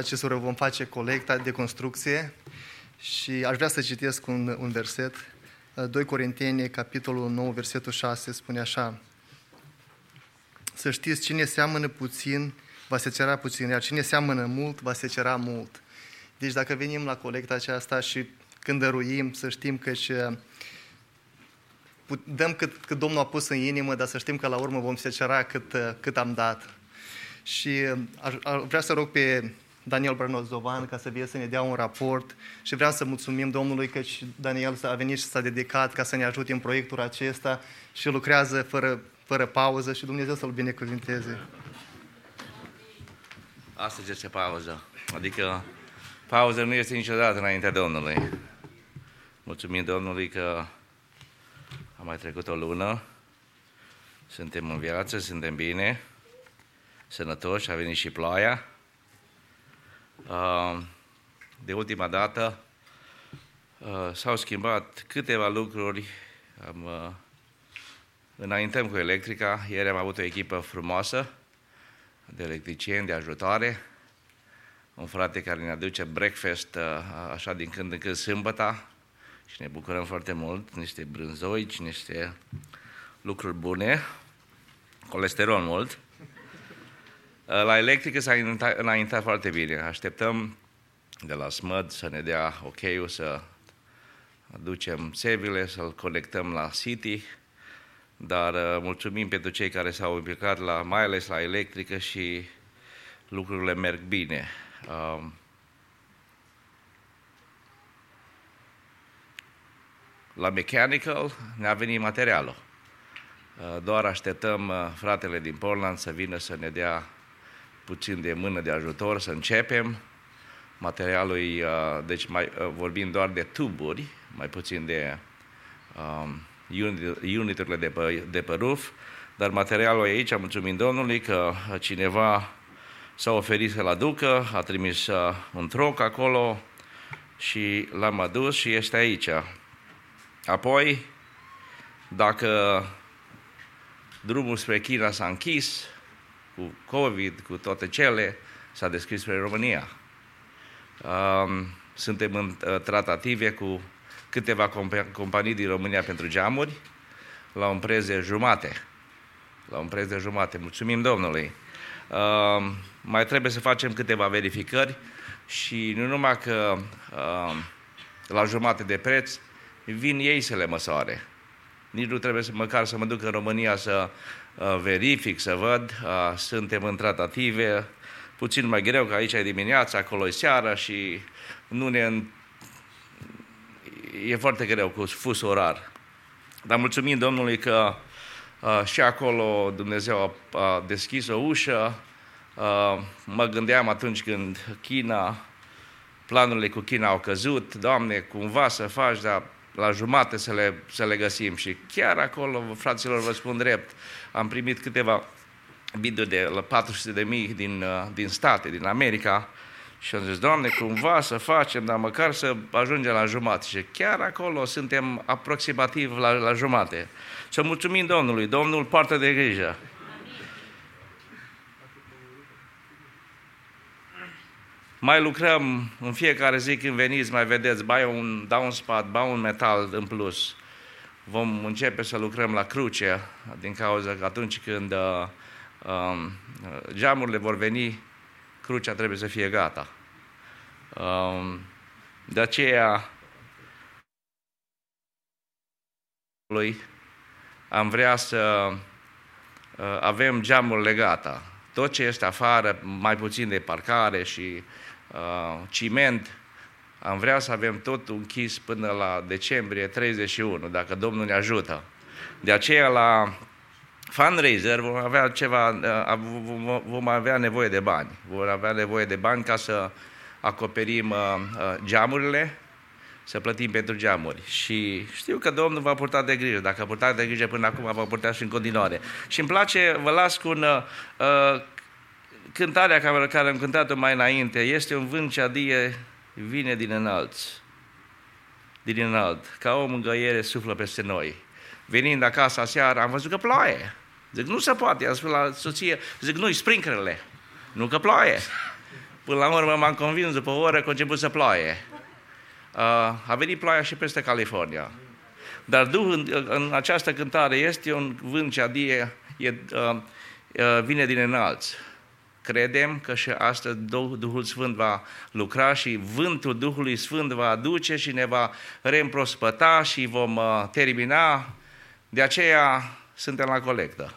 frate și soră, vom face colecta de construcție și aș vrea să citesc un, un verset. 2 Corinteni, capitolul 9, versetul 6, spune așa. Să știți, cine seamănă puțin, va se cera puțin, iar cine seamănă mult, va se cera mult. Deci dacă venim la colecta aceasta și când dăruim, să știm că și put- dăm cât, cât Domnul a pus în inimă, dar să știm că la urmă vom secera cât, uh, cât am dat. Și uh, aș, aș vrea să rog pe Daniel Brănozovan ca să vie să ne dea un raport și vreau să mulțumim Domnului că și Daniel a venit și s-a dedicat ca să ne ajute în proiectul acesta și lucrează fără, fără pauză și Dumnezeu să-l binecuvinteze. Asta este pauză. Adică pauză nu este niciodată înaintea Domnului. Mulțumim Domnului că a mai trecut o lună, suntem în viață, suntem bine, sănătoși, a venit și ploaia. Uh, De ultima dată uh, s-au schimbat câteva lucruri. Am, uh, înaintăm cu electrica. Ieri am avut o echipă frumoasă de electricieni, de ajutoare. Un frate care ne aduce breakfast uh, așa din când în când sâmbăta și ne bucurăm foarte mult, niște brânzoici, niște lucruri bune, colesterol mult. Uh, La electrică s-a înaintat, înaintat foarte bine. Așteptăm de la SMăD să ne dea ok-ul să ducem țevile, să-l conectăm la City, dar uh, mulțumim pentru cei care s-au implicat, la, mai ales la electrică și lucrurile merg bine. Um, la mechanical ne-a venit materialul. Uh, Doar așteptăm uh, fratele din Portland să vină să ne dea puțin de mână de ajutor, să începem. Materialul, e, uh, deci mai, uh, vorbim doar de tuburi, mai puțin de um, unit- uniturile de pe, de pe roof, dar materialul e aici, mulțumim Domnului că cineva s-a oferit să-l aducă, a trimis uh, un troc acolo și l-am adus și este aici. Apoi, dacă drumul spre China s-a închis, cu COVID, cu toate cele, s-a deschis spre România. Um, Suntem în uh, tratative cu câteva compa- companii din România pentru geamuri, la un preț de jumate. La un preț de jumate. Mulțumim Domnului. Um, Mai trebuie să facem câteva verificări și nu numai că um, la jumate de preț, vin ei să le măsoare. Nici nu trebuie să, măcar să mă duc în România să uh, verific, să văd. Uh, suntem în tratative, puțin mai greu, că aici e dimineața, acolo e seara și nu ne... în- E foarte greu cu fus orar. Dar mulțumim Domnului că uh, și acolo Dumnezeu a, a deschis o ușă. Uh, mă gândeam atunci când China, planurile cu China au căzut, Doamne, cumva să faci, dar la jumate să le, să le găsim. Și chiar acolo, fraților, vă spun drept, am primit câteva video de la 400 de mii din, uh, din state, din America, și am zis, Doamne, cumva să facem, dar măcar să ajungem la jumate. Și chiar acolo suntem aproximativ la, la jumate. Să mulțumim Domnului, Domnul poartă de grijă. Mai lucrăm în fiecare zi când veniți, mai vedeți, ba un downspat, ba un metal în plus. Vom începe să lucrăm la cruce, din cauza că atunci când uh, um, geamurile vor veni, crucea trebuie să fie gata. Um, de aceea, lui, am vrea să uh, avem geamurile gata. Tot ce este afară, mai puțin de parcare și uh, ciment, am vrea să avem tot închis până la decembrie 31, dacă Domnul ne ajută. De aceea la fundraiser vom avea ceva, uh, vom- vom avea nevoie de bani. Vom avea nevoie de bani ca să acoperim uh, uh, geamurile, să plătim pentru geamuri. Și știu că Domnul va purta de grijă. Dacă a purtat de grijă până acum, va purta și în continuare. Și îmi place, vă las cu un, uh, uh, cântarea care, care am cântat-o mai înainte. Este un vânt ce adie, vine din înalți. Din înalt. Ca o mângăiere suflă peste noi. Venind acasă seara, am văzut că ploaie. Zic, nu se poate. Am spus la soție, zic, nu-i sprinklerele. Nu că ploaie. Până la urmă m-am convins după o oră că a început să ploaie. Uh, A venit ploaia și peste California. Dar Duhul în, în această cântare este un vânt ce adie, e, uh, uh, vine din înalți. Credem că și astăzi Duh- Duhul Sfânt va lucra și vântul Duhului Sfânt va aduce și ne va reîmprospăta și vom uh, termina. De aceea suntem la colectă.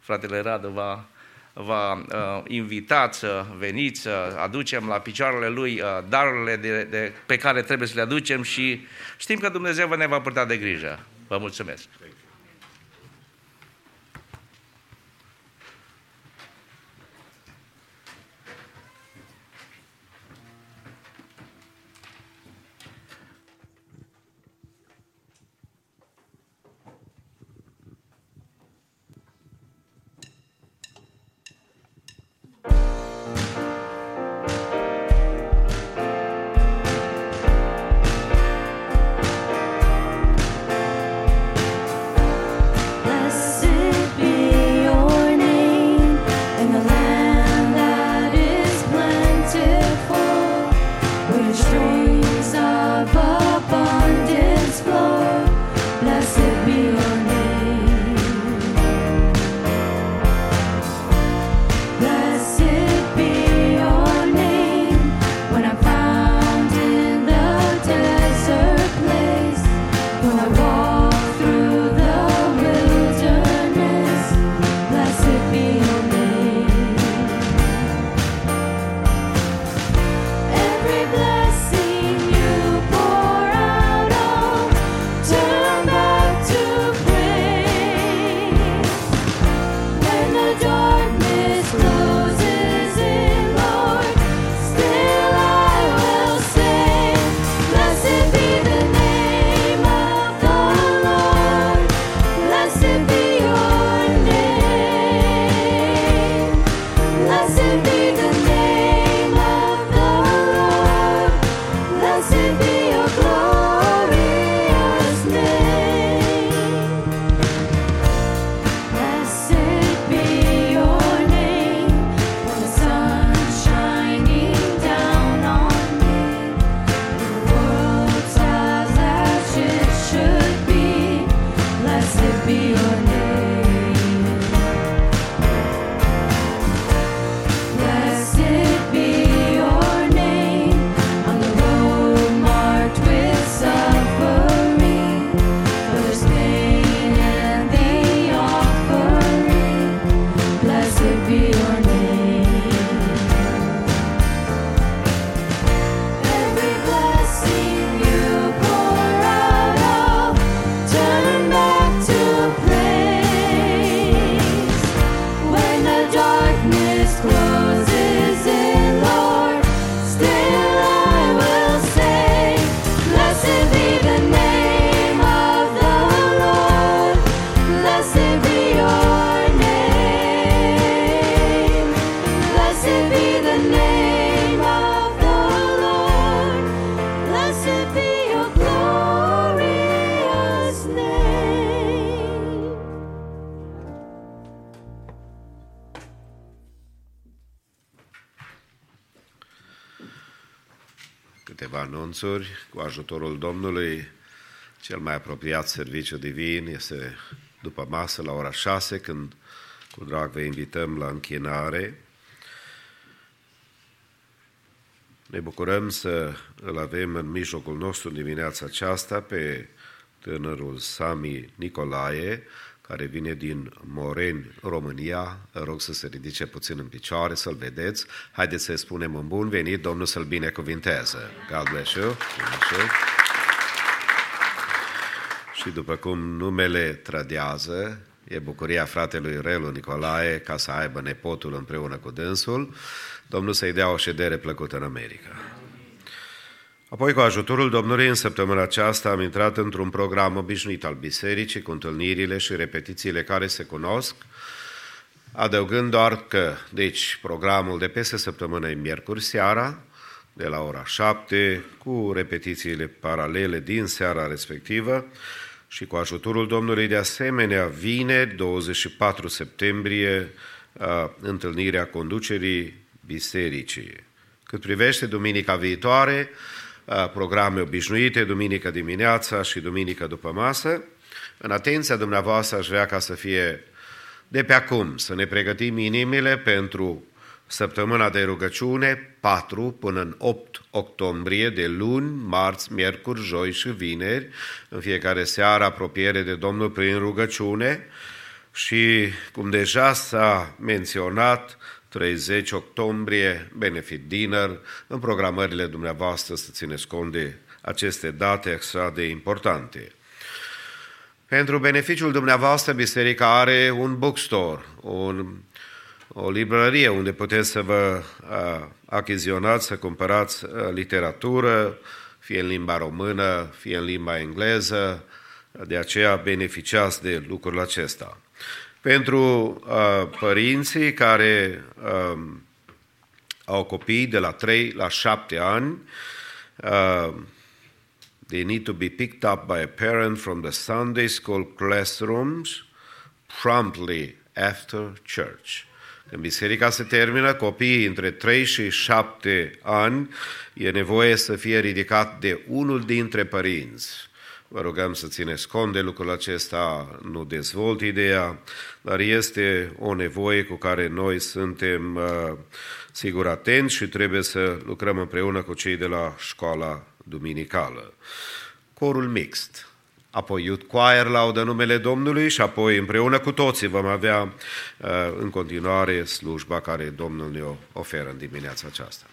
Fratele Radu va, va uh, invita să veniți, să aducem la picioarele lui uh, darurile de, de, pe care trebuie să le aducem și știm că Dumnezeu ne va purta de grijă. Vă mulțumesc! Anunțuri cu ajutorul Domnului. Cel mai apropiat serviciu divin este după masă la ora 6, când cu drag vă invităm la închinare. Ne bucurăm să îl avem în mijlocul nostru în dimineața aceasta pe tânărul Sami Nicolae, care vine din Moreni, România. Îl rog să se ridice puțin în picioare, să-l vedeți. Haideți să-i spunem un bun venit, Domnul să-l binecuvinteze. God bless you. Bless you. Și după cum numele trădează, e bucuria fratelui Relu Nicolae ca să aibă nepotul împreună cu dânsul. Domnul să-i dea o ședere plăcută în America. Apoi, cu ajutorul Domnului, în săptămâna aceasta am intrat într-un program obișnuit al bisericii, cu întâlnirile și repetițiile care se cunosc, adăugând doar că, deci, programul de peste săptămână e miercuri seara, de la ora 7, cu repetițiile paralele din seara respectivă, și cu ajutorul Domnului, de asemenea, vineri, 24 septembrie, a, întâlnirea conducerii bisericii. Cât privește duminica viitoare, uh, programe obișnuite, duminică dimineața și duminică după masă, în atenția dumneavoastră aș vrea ca să fie de pe acum, să ne pregătim inimile pentru săptămâna de rugăciune 4 până în 8 octombrie, de luni, marți, miercuri, joi și vineri, în fiecare seară apropiere de Domnul prin rugăciune. Și, cum deja s-a menționat, 30 octombrie, benefit dinner, în programările dumneavoastră să țineți cont de aceste date extra de importante. Pentru beneficiul dumneavoastră, biserica are un bookstore, un, o librărie unde puteți să vă uh, achiziționați, să cumpărați uh, literatură, fie în limba română, fie în limba engleză, de aceea beneficiați de lucrul acesta. Pentru uh, părinții care uh, au copii de la 3 la 7 ani, uh, they need to be picked up by a parent from the Sunday school classrooms promptly after church. Când biserica se termină, copiii între 3 și 7 ani e nevoie să fie ridicat de unul dintre părinți. Vă rugăm să țineți cont de lucrul acesta, nu dezvolt ideea, dar este o nevoie cu care noi suntem uh, sigur atenți și trebuie să lucrăm împreună cu cei de la școala duminicală. Corul mixt, apoi Youth Choir laudă numele Domnului și apoi împreună cu toții vom avea uh, în continuare slujba care Domnul ne oferă în dimineața aceasta.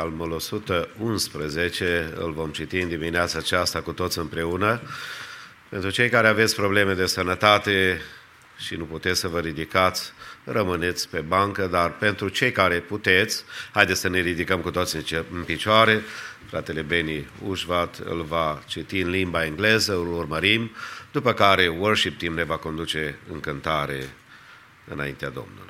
Psalmul 111 îl vom citi în dimineața aceasta cu toți împreună. Pentru cei care aveți probleme de sănătate și nu puteți să vă ridicați, rămâneți pe bancă, dar pentru cei care puteți, haideți să ne ridicăm cu toți în ce- în picioare. Fratele Beni Ușvat îl va citi în limba engleză, îl urmărim, după care worship team ne va conduce în cântare înaintea Domnului.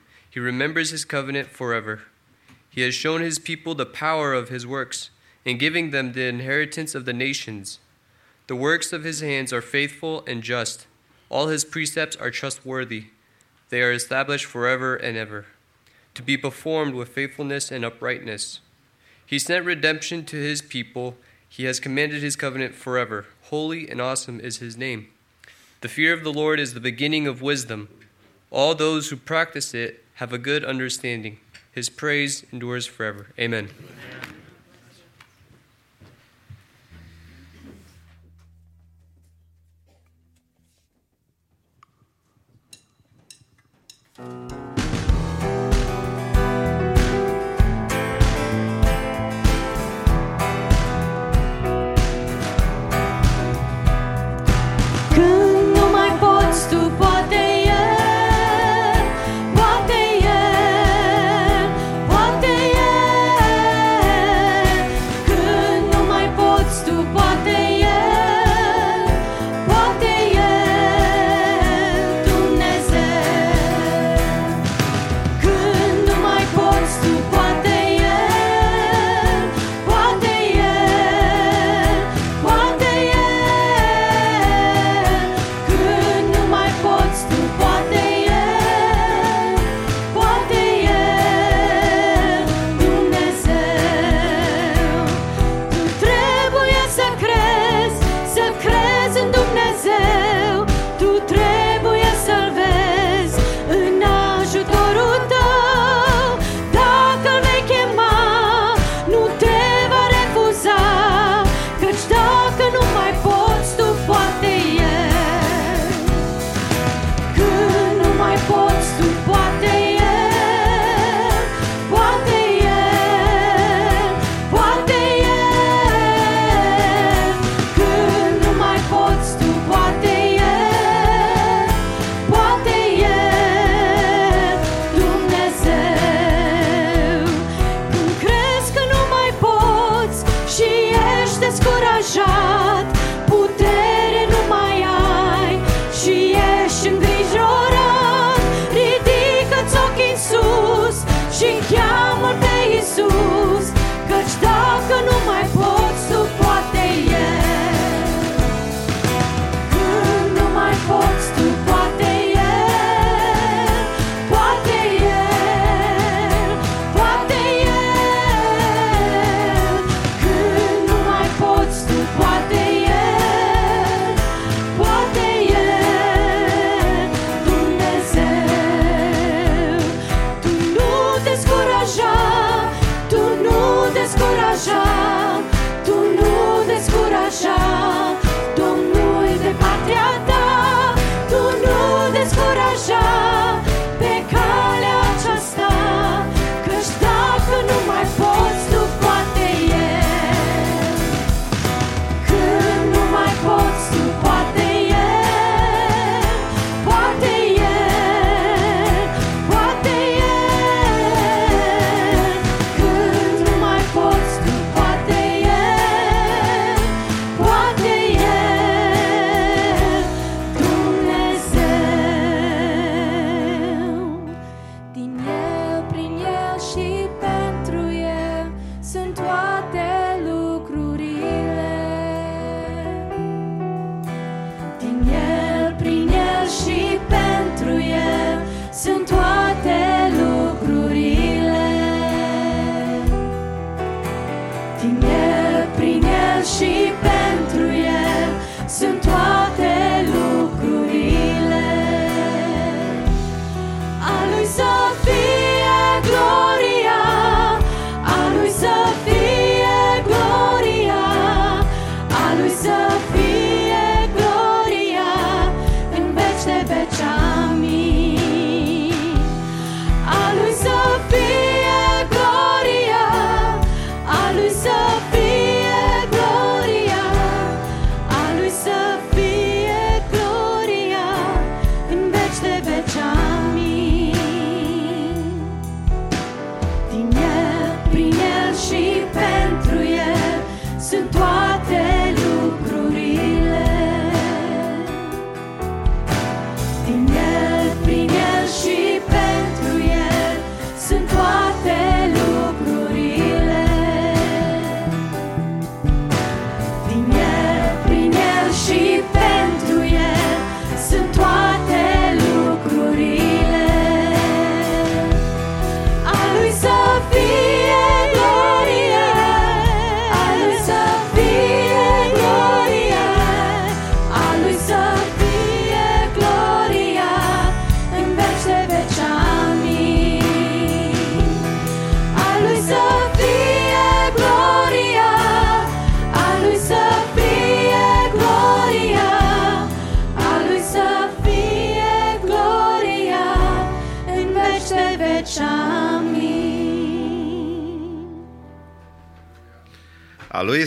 He remembers his covenant forever. He has shown his people the power of his works, in giving them the inheritance of the nations. The works of his hands are faithful and just. All his precepts are trustworthy. They are established forever and ever, to be performed with faithfulness and uprightness. He sent redemption to his people. He has commanded his covenant forever. Holy and awesome is his name. The fear of the Lord is the beginning of wisdom. All those who practice it have a good understanding. His praise endures forever. Amen. Când nu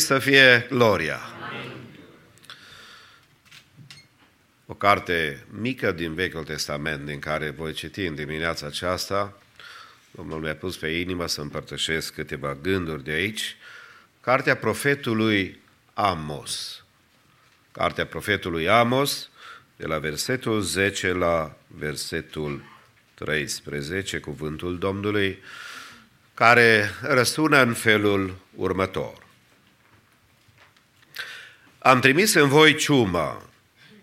să fie gloria. O carte mică din Vechiul Testament din care voi citi în dimineața aceasta. Domnul mi-a pus pe inimă să împărtășesc câteva gânduri de aici. Cartea profetului Amos. Cartea profetului Amos, de la versetul 10 la versetul 13, cuvântul Domnului, care răsună în felul următor. Am trimis în voi ciuma,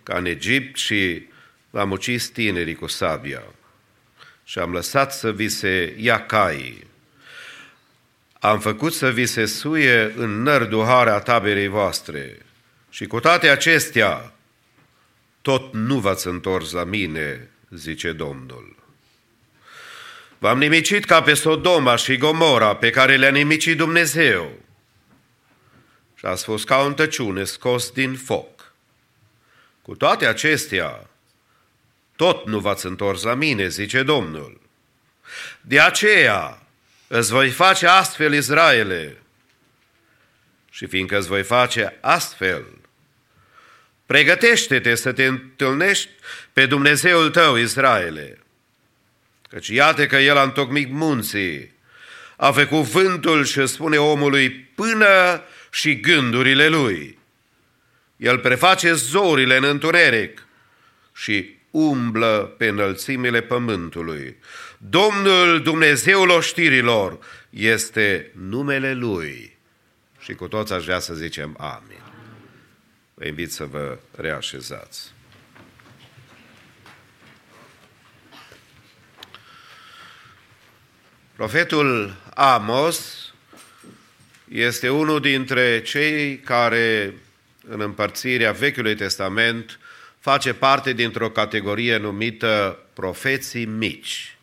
ca în Egipt, și v-am ucis tinerii cu sabia. Și am lăsat să vi se ia caii. Am făcut să vi se suie în nărduharea taberei voastre. Și cu toate acestea, tot nu v-ați întors la mine, zice Domnul. V-am nimicit ca pe Sodoma și Gomora, pe care le-a nimicit Dumnezeu. Și ați fost ca o întăciune scos din foc. Cu toate acestea, tot nu v-ați întors la mine, zice Domnul. De aceea îți voi face astfel, Israele, și fiindcă îți voi face astfel, pregătește-te să te întâlnești pe Dumnezeul tău, Israele. Căci iată că El a întocmit munții, a făcut vântul și spune omului până și gândurile lui. El preface zorile în întuneric și umblă pe înălțimile pământului. Domnul Dumnezeul oștirilor este numele Lui. Și cu toți aș vrea să zicem amin. Vă invit să vă reașezați. Profetul Amos este unul dintre cei care în împărțirea Vechiului Testament face parte dintr-o categorie numită profeții mici.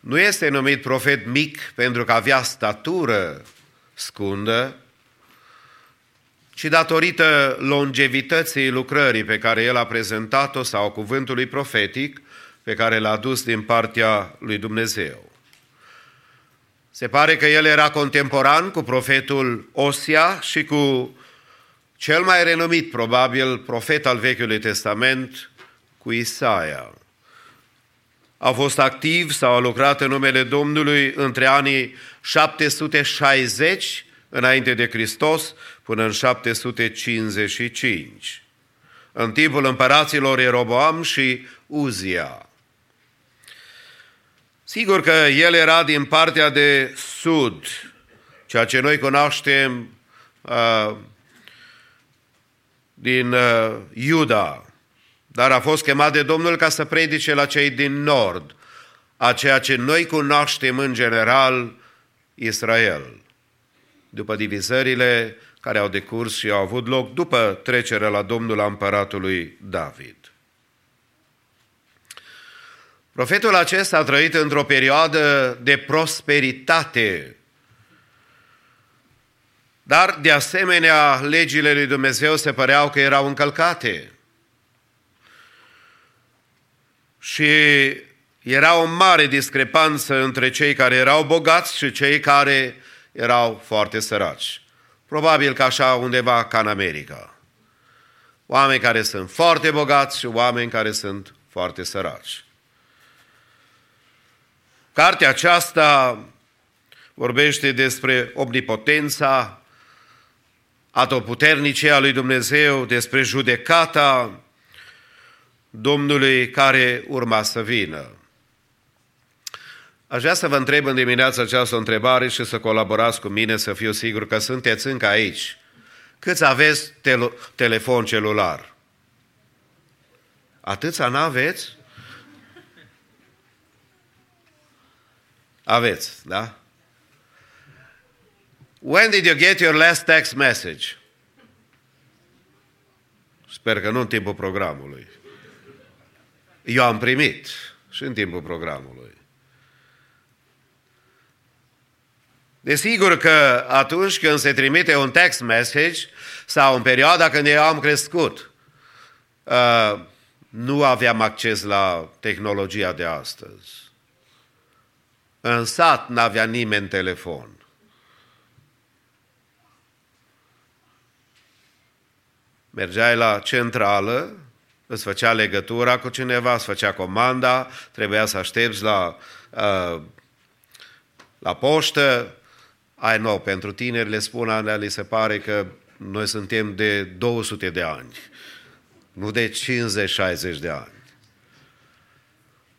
Nu este numit profet mic pentru că avea statură scundă, ci datorită longevității lucrării pe care el a prezentat-o sau cuvântului profetic pe care l-a dus din partea lui Dumnezeu. Se pare că el era contemporan cu profetul Osia și cu cel mai renumit, probabil, profet al Vechiului Testament, cu Isaia. A fost activ sau a lucrat în numele Domnului între anii 760 înainte de Hristos până în 755, în timpul împăraților Eroboam și Uzia. Sigur că el era din partea de sud, ceea ce noi cunoaștem uh, din uh, Iuda, dar a fost chemat de Domnul ca să predice la cei din nord, a ceea ce noi cunoaștem în general Israel, după divizările care au decurs și au avut loc după trecerea la Domnul a împăratului David. Profetul acesta a trăit într-o perioadă de prosperitate. Dar, de asemenea, legile lui Dumnezeu se păreau că erau încălcate. Și era o mare discrepanță între cei care erau bogați și cei care erau foarte săraci. Probabil că așa undeva ca în America. Oameni care sunt foarte bogați și oameni care sunt foarte săraci. Cartea aceasta vorbește despre omnipotența atotputernice a lui Dumnezeu, despre judecata Domnului care urma să vină. Aș vrea să vă întreb în dimineața această o întrebare și să colaborați cu mine, să fiu sigur că sunteți încă aici. Câți aveți tel- telefon celular? Atâția n-aveți? Aveți, da? When did you get your last text message? Sper că nu în timpul programului. Eu am primit și în timpul programului. Desigur că atunci când se trimite un text message sau în perioada când eu am crescut, uh, nu aveam acces la tehnologia de astăzi. În sat n-avea nimeni telefon. Mergeai la centrală, îți făcea legătura cu cineva, îți făcea comanda, trebuia să aștepți la, uh, la poștă. Ai nou, pentru tineri le spun alea, li se pare că noi suntem de 200 de ani, nu de 50-60 de ani.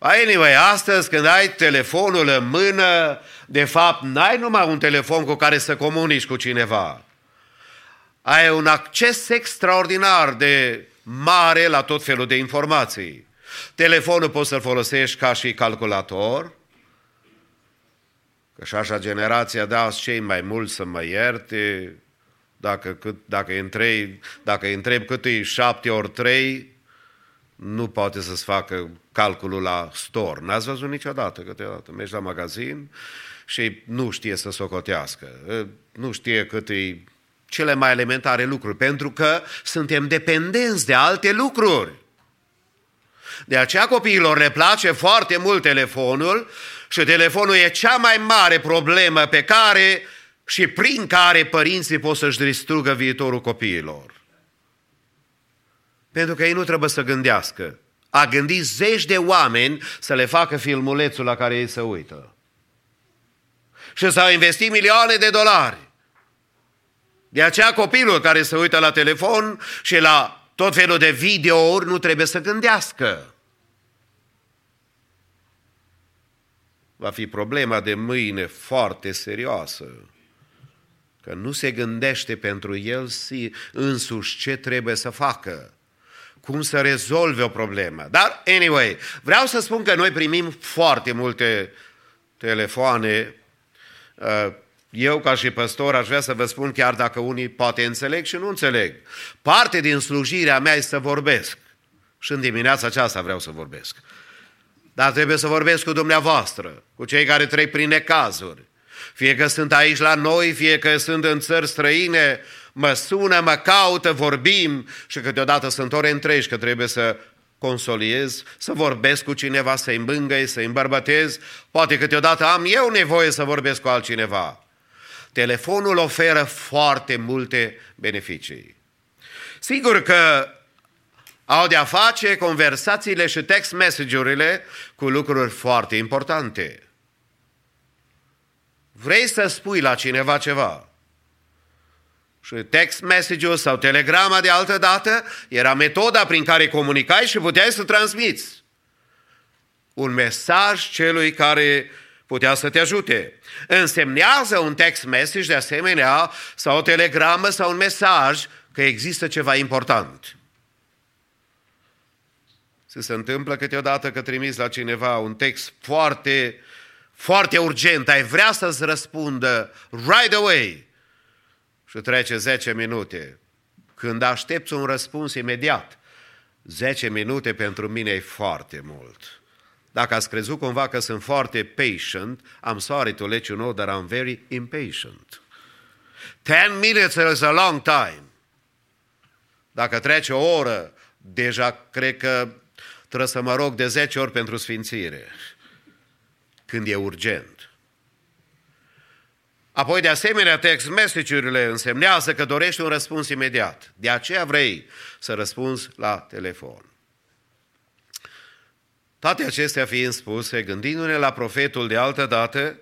Anyway, astăzi când ai telefonul în mână, de fapt n-ai numai un telefon cu care să comunici cu cineva. Ai un acces extraordinar de mare la tot felul de informații. Telefonul poți să-l folosești ca și calculator, că și așa generația de azi cei mai mulți să mă ierte, dacă, cât, dacă, îi întreb, dacă îi întreb cât e 7 ori 3, nu poate să-ți facă calculul la store. N-ați văzut niciodată câteodată. Mergi la magazin și nu știe să socotească. Nu știe cât e cele mai elementare lucruri, pentru că suntem dependenți de alte lucruri. De aceea copiilor le place foarte mult telefonul și telefonul e cea mai mare problemă pe care și prin care părinții pot să-și distrugă viitorul copiilor. Pentru că ei nu trebuie să gândească. A gândit zeci de oameni să le facă filmulețul la care ei se uită. Și s-au investit milioane de dolari. De aceea copilul care se uită la telefon și la tot felul de videouri nu trebuie să gândească. Va fi problema de mâine foarte serioasă. Că nu se gândește pentru el însuși ce trebuie să facă cum să rezolve o problemă. Dar, anyway, vreau să spun că noi primim foarte multe telefoane. Eu, ca și păstor, aș vrea să vă spun, chiar dacă unii poate înțeleg și nu înțeleg. Parte din slujirea mea este să vorbesc. Și în dimineața aceasta vreau să vorbesc. Dar trebuie să vorbesc cu dumneavoastră, cu cei care trec prin necazuri. Fie că sunt aici la noi, fie că sunt în țări străine, mă sună, mă caută, vorbim și câteodată sunt ore întregi că trebuie să consoliez, să vorbesc cu cineva, să-i îmbângăi, să-i îmbărbătez. Poate câteodată am eu nevoie să vorbesc cu altcineva. Telefonul oferă foarte multe beneficii. Sigur că au de-a face conversațiile și text message-urile cu lucruri foarte importante. Vrei să spui la cineva ceva, și text message-ul sau telegrama de altă dată era metoda prin care comunicai și puteai să transmiți un mesaj celui care putea să te ajute. Însemnează un text message de asemenea sau o telegramă sau un mesaj că există ceva important. Se se întâmplă câteodată că trimiți la cineva un text foarte, foarte urgent, ai vrea să-ți răspundă right away, și trece 10 minute. Când aștepți un răspuns imediat, 10 minute pentru mine e foarte mult. Dacă ați crezut cumva că sunt foarte patient, I'm sorry to let you know that I'm very impatient. Ten minutes is a long time. Dacă trece o oră, deja cred că trebuie să mă rog de 10 ori pentru sfințire. Când e urgent. Apoi, de asemenea, text message-urile însemnează că dorești un răspuns imediat. De aceea vrei să răspunzi la telefon. Toate acestea fiind spuse, gândindu-ne la profetul de altă dată,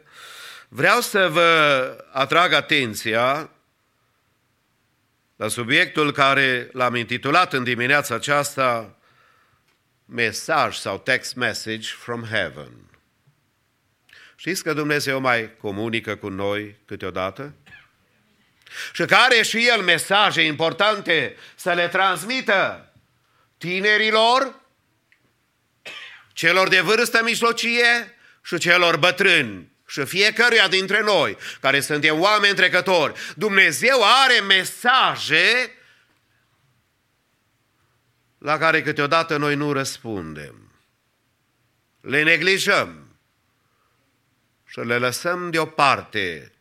vreau să vă atrag atenția la subiectul care l-am intitulat în dimineața aceasta mesaj sau text message from heaven. Știți că Dumnezeu mai comunică cu noi câteodată? Și care și El mesaje importante să le transmită tinerilor, celor de vârstă mijlocie și celor bătrâni și fiecăruia dintre noi, care suntem oameni trecători. Dumnezeu are mesaje la care câteodată noi nu răspundem. Le neglijăm și le lăsăm deoparte.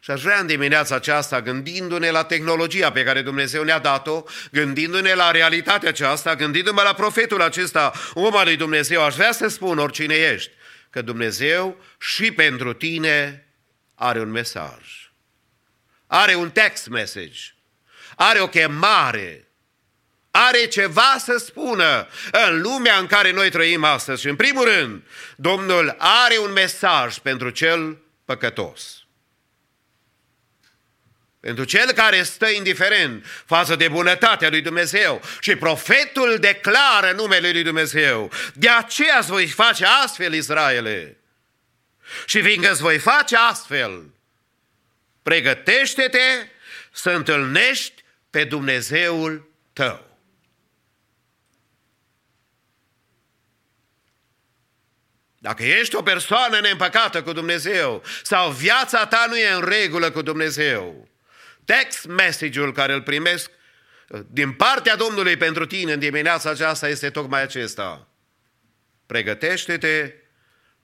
Și aș vrea în dimineața aceasta, gândindu-ne la tehnologia pe care Dumnezeu ne-a dat-o, gândindu-ne la realitatea aceasta, gândindu-mă la profetul acesta, om al lui Dumnezeu, aș vrea să spun oricine ești, că Dumnezeu și pentru tine are un mesaj. Are un text message. Are o chemare. Are ceva să spună în lumea în care noi trăim astăzi. Și în primul rând, Domnul are un mesaj pentru cel păcătos. Pentru cel care stă indiferent față de bunătatea lui Dumnezeu și profetul declară numele lui Dumnezeu. De aceea îți voi face astfel, Israele. Și fiindcă îți voi face astfel, pregătește-te să întâlnești pe Dumnezeul tău. Dacă ești o persoană neîmpăcată cu Dumnezeu sau viața ta nu e în regulă cu Dumnezeu, text message-ul care îl primesc din partea Domnului pentru tine în dimineața aceasta este tocmai acesta. Pregătește-te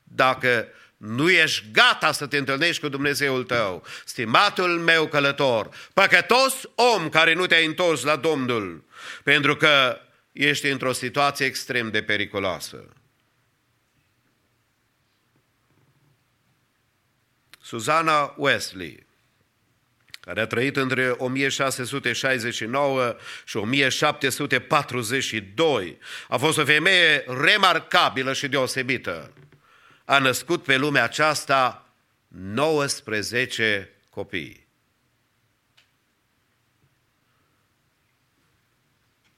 dacă nu ești gata să te întâlnești cu Dumnezeul tău, stimatul meu călător, păcătos om care nu te-ai întors la Domnul, pentru că ești într-o situație extrem de periculoasă. Susana Wesley, care a trăit între 1669 și 1742, a fost o femeie remarcabilă și deosebită. A născut pe lumea aceasta 19 copii.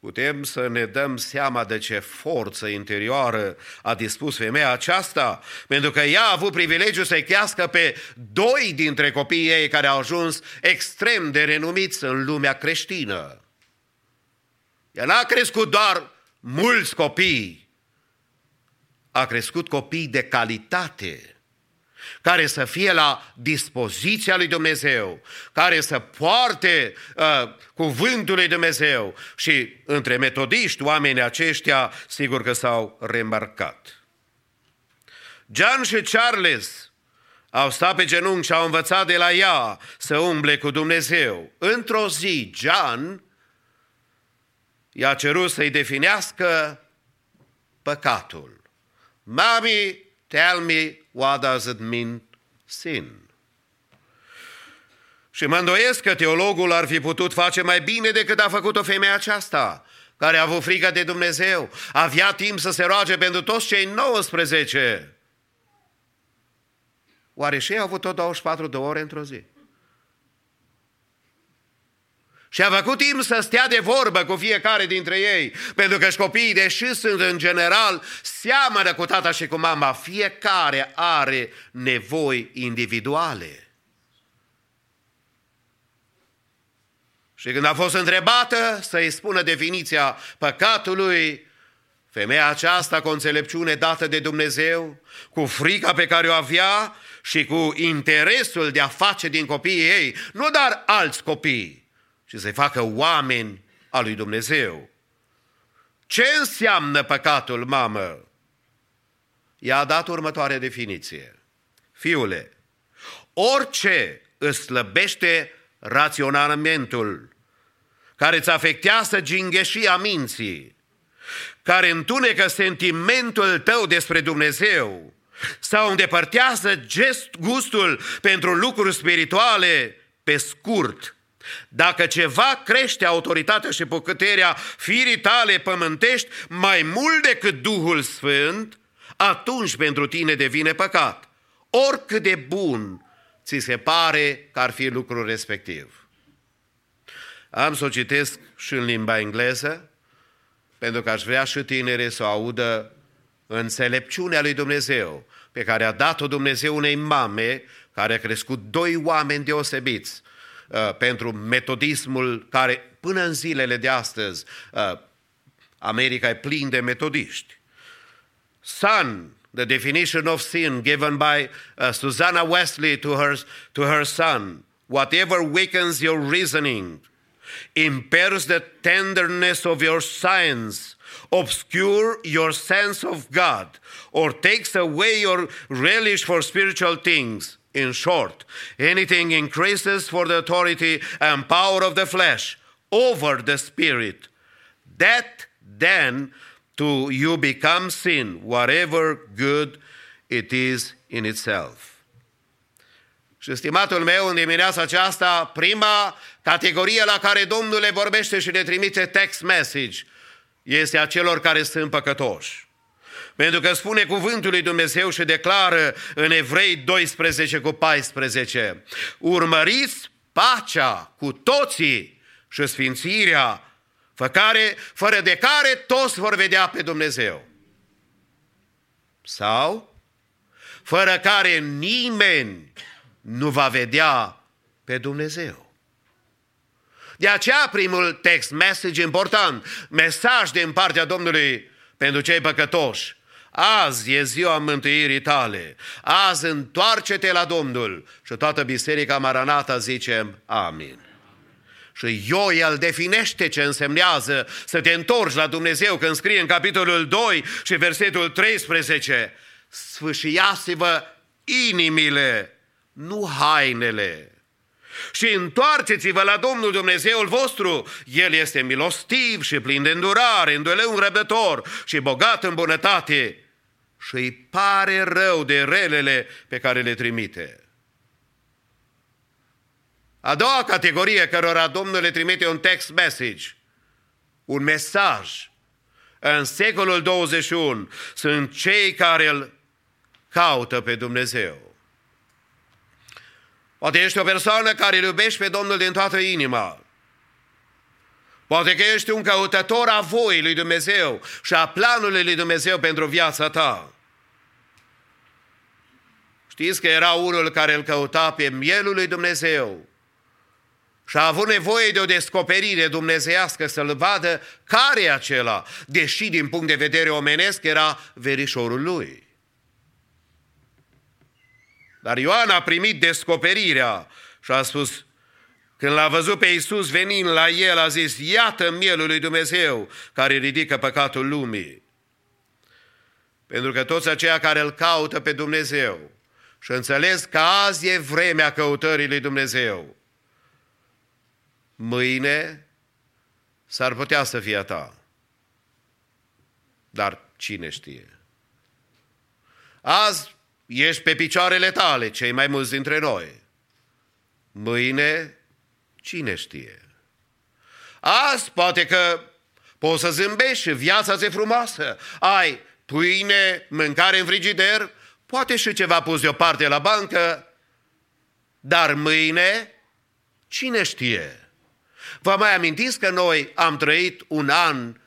Putem să ne dăm seama de ce forță interioară a dispus femeia aceasta, pentru că ea a avut privilegiul să-i crească pe doi dintre copiii ei care au ajuns extrem de renumiți în lumea creștină. Ea n-a crescut doar mulți copii, a crescut copii de calitate, care să fie la dispoziția lui Dumnezeu, care să poarte uh, cuvântul lui Dumnezeu și între metodiști, oamenii aceștia, sigur că s-au remarcat. John și Charles au stat pe genunchi și au învățat de la ea să umble cu Dumnezeu. Într-o zi, John i-a cerut să-i definească păcatul. Mami, tell me what does it mean sin? Și mă îndoiesc că teologul ar fi putut face mai bine decât a făcut o femeie aceasta, care a avut frică de Dumnezeu, avea timp să se roage pentru toți cei 19. Oare și ei au avut tot 24 de ore într-o zi? Și a făcut timp să stea de vorbă cu fiecare dintre ei, pentru că copiii, deși sunt în general, seamănă cu tata și cu mama, fiecare are nevoi individuale. Și când a fost întrebată să-i spună definiția păcatului, femeia aceasta cu înțelepciune dată de Dumnezeu, cu frica pe care o avea și cu interesul de a face din copiii ei, nu doar alți copii, și să-i facă oameni al lui Dumnezeu. Ce înseamnă păcatul, mamă? I-a dat următoarea definiție. Fiule, orice îți slăbește raționamentul, care îți afectează gingheșia minții, care întunecă sentimentul tău despre Dumnezeu sau îndepărtează gest, gustul pentru lucruri spirituale pe scurt. Dacă ceva crește autoritatea și puterea firii tale pământești mai mult decât Duhul Sfânt, atunci pentru tine devine păcat. Oricât de bun ți se pare că ar fi lucrul respectiv. Am să o citesc și în limba engleză, pentru că aș vrea și tinere să o audă înțelepciunea lui Dumnezeu, pe care a dat-o Dumnezeu unei mame care a crescut doi oameni deosebiți uh, pentru metodismul care până în zilele de astăzi uh, America e plin de metodiști. Son, the definition of sin given by uh, Susanna Wesley to her, to her son, whatever weakens your reasoning, impairs the tenderness of your science, obscure your sense of God, or takes away your relish for spiritual things. In short, anything increases for the authority and power of the flesh over the spirit. That then to you become sin, whatever good it is in itself. Și stimatul meu, în dimineața aceasta, prima categorie la care Domnul le vorbește și le trimite text message este a celor care sunt păcătoși. Pentru că spune cuvântul lui Dumnezeu și declară în Evrei 12 cu 14, urmăriți pacea cu toții și sfințirea, făcare, fără de care toți vor vedea pe Dumnezeu. Sau, fără care nimeni nu va vedea pe Dumnezeu. De aceea primul text, message important, mesaj din partea Domnului pentru cei păcătoși. Azi e ziua mântuirii tale. Azi întoarce-te la Domnul. Și toată biserica Maranata zicem amin. Și Ioel definește ce însemnează să te întorci la Dumnezeu când scrie în capitolul 2 și versetul 13 Sfâșiați-vă inimile, nu hainele. Și întoarceți-vă la Domnul Dumnezeul vostru. El este milostiv și plin de îndurare, îndelung răbdător și bogat în bunătate. Și îi pare rău de relele pe care le trimite. A doua categorie cărora Domnul le trimite un text message, un mesaj, în secolul 21, sunt cei care îl caută pe Dumnezeu. Poate ești o persoană care îl iubești pe Domnul din toată inima. Poate că ești un căutător a voii lui Dumnezeu și a planului lui Dumnezeu pentru viața ta. Știți că era unul care îl căuta pe mielul lui Dumnezeu și a avut nevoie de o descoperire dumnezeiască să-l vadă care e acela, deși din punct de vedere omenesc era verișorul lui. Dar Ioan a primit descoperirea și a spus, când l-a văzut pe Iisus venind la el, a zis, iată mielul lui Dumnezeu care ridică păcatul lumii. Pentru că toți aceia care îl caută pe Dumnezeu și înțeles că azi e vremea căutării lui Dumnezeu, mâine s-ar putea să fie a ta. Dar cine știe? Azi ești pe picioarele tale, cei mai mulți dintre noi. Mâine, cine știe? Azi poate că poți să zâmbești și viața ți frumoasă. Ai pâine, mâncare în frigider, poate și ceva pus deoparte la bancă, dar mâine, cine știe? Vă mai amintiți că noi am trăit un an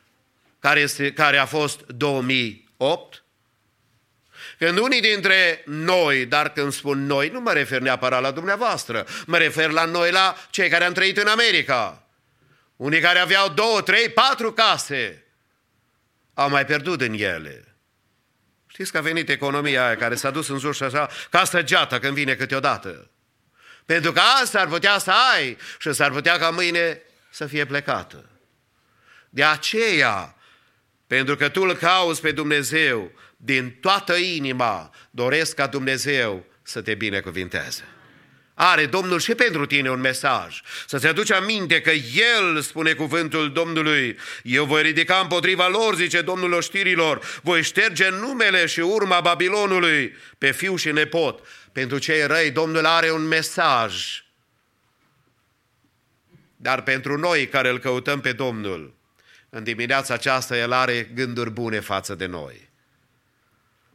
care, este, care a fost 2008? Când unii dintre noi, dar când spun noi, nu mă refer neapărat la dumneavoastră, mă refer la noi, la cei care am trăit în America. Unii care aveau două, trei, patru case, au mai pierdut în ele. Știți că a venit economia aia care s-a dus în jos și așa, ca săgeata când vine câteodată. Pentru că azi s-ar putea să ai și s-ar putea ca mâine să fie plecată. De aceea, pentru că tu îl cauți pe Dumnezeu, din toată inima doresc ca Dumnezeu să te binecuvinteze. Are Domnul și pentru tine un mesaj. Să-ți aduci aminte că El, spune cuvântul Domnului, eu voi ridica împotriva lor, zice Domnul oștirilor, voi șterge numele și urma Babilonului pe fiu și nepot. Pentru cei răi, Domnul are un mesaj. Dar pentru noi care îl căutăm pe Domnul, în dimineața aceasta El are gânduri bune față de noi.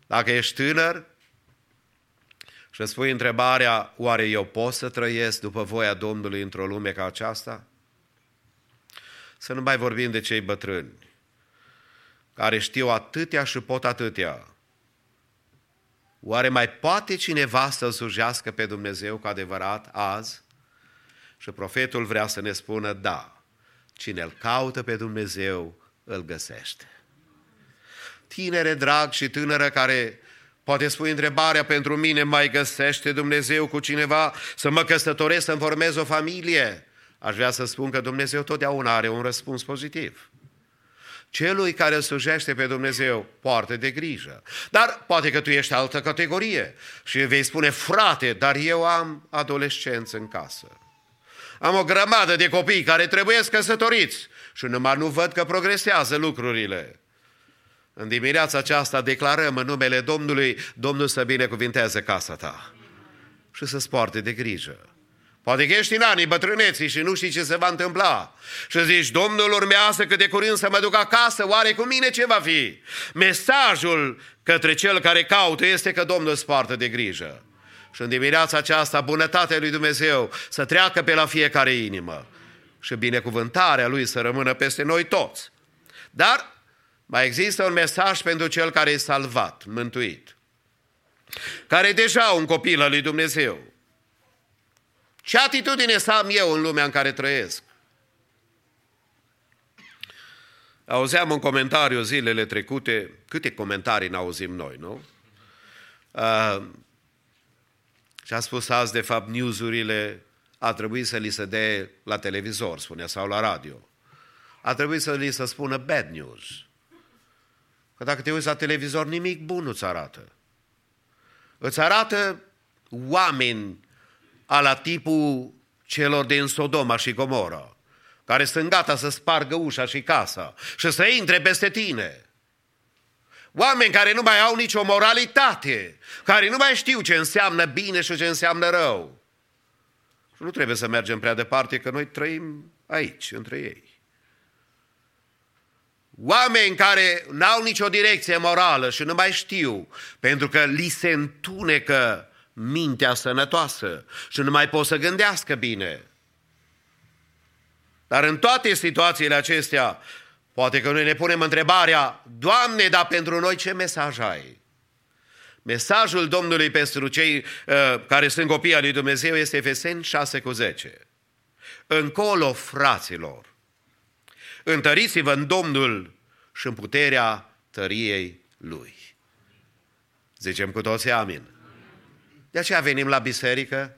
Dacă ești tânăr și îți pui întrebarea, oare eu pot să trăiesc după voia Domnului într-o lume ca aceasta? Să nu mai vorbim de cei bătrâni, care știu atâtea și pot atâtea. Oare mai poate cineva să-L slujească pe Dumnezeu cu adevărat azi? Și profetul vrea să ne spună, da, cine îl caută pe Dumnezeu, îl găsește. Tinere drag și tânără care poate spui întrebarea pentru mine, mai găsește Dumnezeu cu cineva să mă căsătoresc, să-mi formez o familie? Aș vrea să spun că Dumnezeu totdeauna are un răspuns pozitiv. Celui care îl slujește pe Dumnezeu poartă de grijă. Dar poate că tu ești altă categorie și vei spune, frate, dar eu am adolescenți în casă. Am o grămadă de copii care trebuie căsătoriți și numai nu văd că progresează lucrurile. În dimineața aceasta declarăm în numele Domnului, Domnul să binecuvinteze casa ta și să-ți poarte de grijă. Poate că ești în anii bătrâneții și nu știi ce se va întâmpla. Și zici, Domnul urmează cât de curând să mă duc acasă, oare cu mine ce va fi? Mesajul către cel care caută este că Domnul îți poartă de grijă. Și în dimineața aceasta, bunătatea lui Dumnezeu să treacă pe la fiecare inimă și binecuvântarea lui să rămână peste noi toți. Dar mai există un mesaj pentru cel care e salvat, mântuit, care e deja un copil al lui Dumnezeu. Ce atitudine să am eu în lumea în care trăiesc? Auzeam un comentariu zilele trecute, câte comentarii n-auzim noi, nu? Uh, și a spus azi, de fapt, newsurile a trebuit să li se dea la televizor, spunea, sau la radio. A trebuit să li se spună bad news. Că dacă te uiți la televizor, nimic bun nu-ți arată. Îți arată oameni ala tipul celor din Sodoma și Gomora, care sunt gata să spargă ușa și casa și să intre peste tine. Oameni care nu mai au nicio moralitate, care nu mai știu ce înseamnă bine și ce înseamnă rău. Și nu trebuie să mergem prea departe, că noi trăim aici, între ei. Oameni care n-au nicio direcție morală și nu mai știu, pentru că li se întunecă mintea sănătoasă și nu mai pot să gândească bine. Dar în toate situațiile acestea, poate că noi ne punem întrebarea, Doamne, dar pentru noi ce mesaj ai? Mesajul Domnului pentru cei uh, care sunt copii al lui Dumnezeu este Efeseni 6 cu 10. Încolo, fraților, întăriți-vă în Domnul și în puterea tăriei Lui. Zicem cu toții amin. De aceea venim la biserică,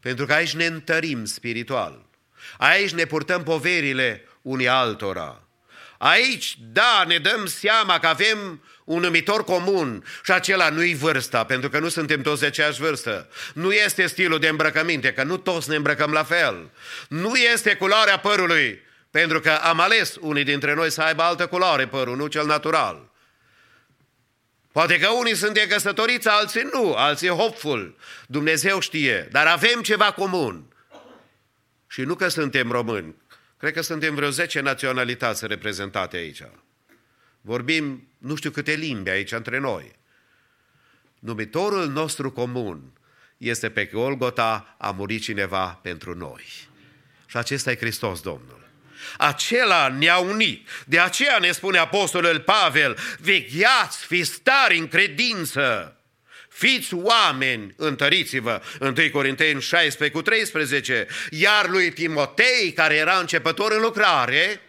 pentru că aici ne întărim spiritual. Aici ne purtăm poverile unii altora. Aici, da, ne dăm seama că avem un numitor comun și acela nu-i vârsta, pentru că nu suntem toți de aceeași vârstă. Nu este stilul de îmbrăcăminte, că nu toți ne îmbrăcăm la fel. Nu este culoarea părului, pentru că am ales unii dintre noi să aibă altă culoare părul, nu cel natural. Poate că unii sunt de căsătoriți, alții nu, alții hopeful. Dumnezeu știe, dar avem ceva comun. Și nu că suntem români, cred că suntem vreo 10 naționalități reprezentate aici. Vorbim nu știu câte limbi aici între noi. Numitorul nostru comun este pe Golgota a murit cineva pentru noi. Și acesta e Hristos Domnul. Acela ne-a unit. De aceea ne spune Apostolul Pavel, vegheați, fiți tari în credință, fiți oameni, întăriți-vă, 1 Corinteni 16 cu 13, iar lui Timotei, care era începător în lucrare,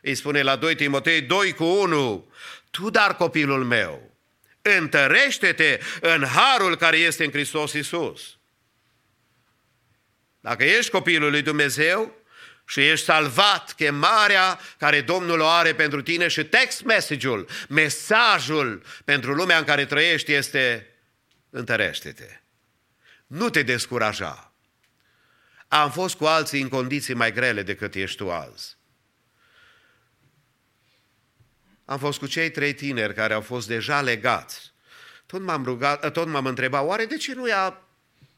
îi spune la 2 Timotei 2 cu 1, tu dar copilul meu, întărește-te în harul care este în Hristos Iisus. Dacă ești copilul lui Dumnezeu, și ești salvat, chemarea care Domnul o are pentru tine și text message-ul, mesajul pentru lumea în care trăiești este întărește-te. Nu te descuraja. Am fost cu alții în condiții mai grele decât ești tu azi. Am fost cu cei trei tineri care au fost deja legați. Tot m-am, rugat, tot m-am întrebat, oare de ce nu i-a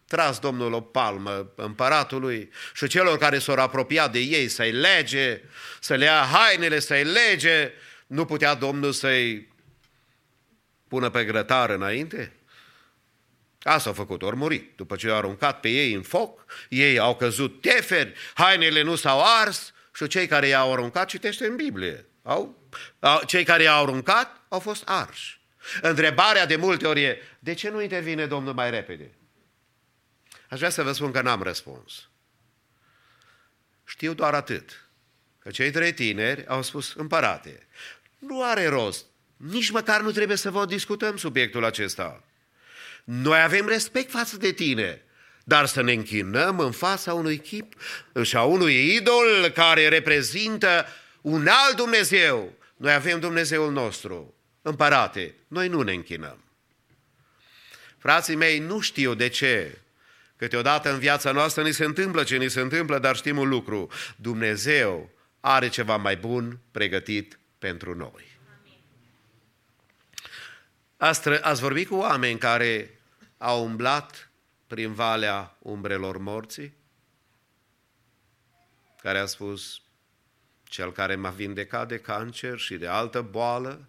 tras Domnul o palmă împăratului și celor care s-au apropiat de ei să-i lege, să le ia hainele, să-i lege, nu putea Domnul să-i pună pe grătar înainte? Asta au făcut, ori murit. După ce au aruncat pe ei în foc, ei au căzut teferi, hainele nu s-au ars și cei care i-au aruncat, citește în Biblie, au, au, cei care i-au aruncat au fost arși. Întrebarea de multe ori e, de ce nu intervine Domnul mai repede? Aș vrea să vă spun că n-am răspuns. Știu doar atât, că cei trei tineri au spus, împărate, nu are rost, nici măcar nu trebuie să vă discutăm subiectul acesta. Noi avem respect față de tine, dar să ne închinăm în fața unui chip și a unui idol care reprezintă un alt Dumnezeu. Noi avem Dumnezeul nostru. Împărate, noi nu ne închinăm. Frații mei, nu știu de ce Câteodată în viața noastră ni se întâmplă ce ni se întâmplă, dar știm un lucru. Dumnezeu are ceva mai bun pregătit pentru noi. Ați, ați vorbit cu oameni care au umblat prin valea umbrelor morții? Care a spus, cel care m-a vindecat de cancer și de altă boală,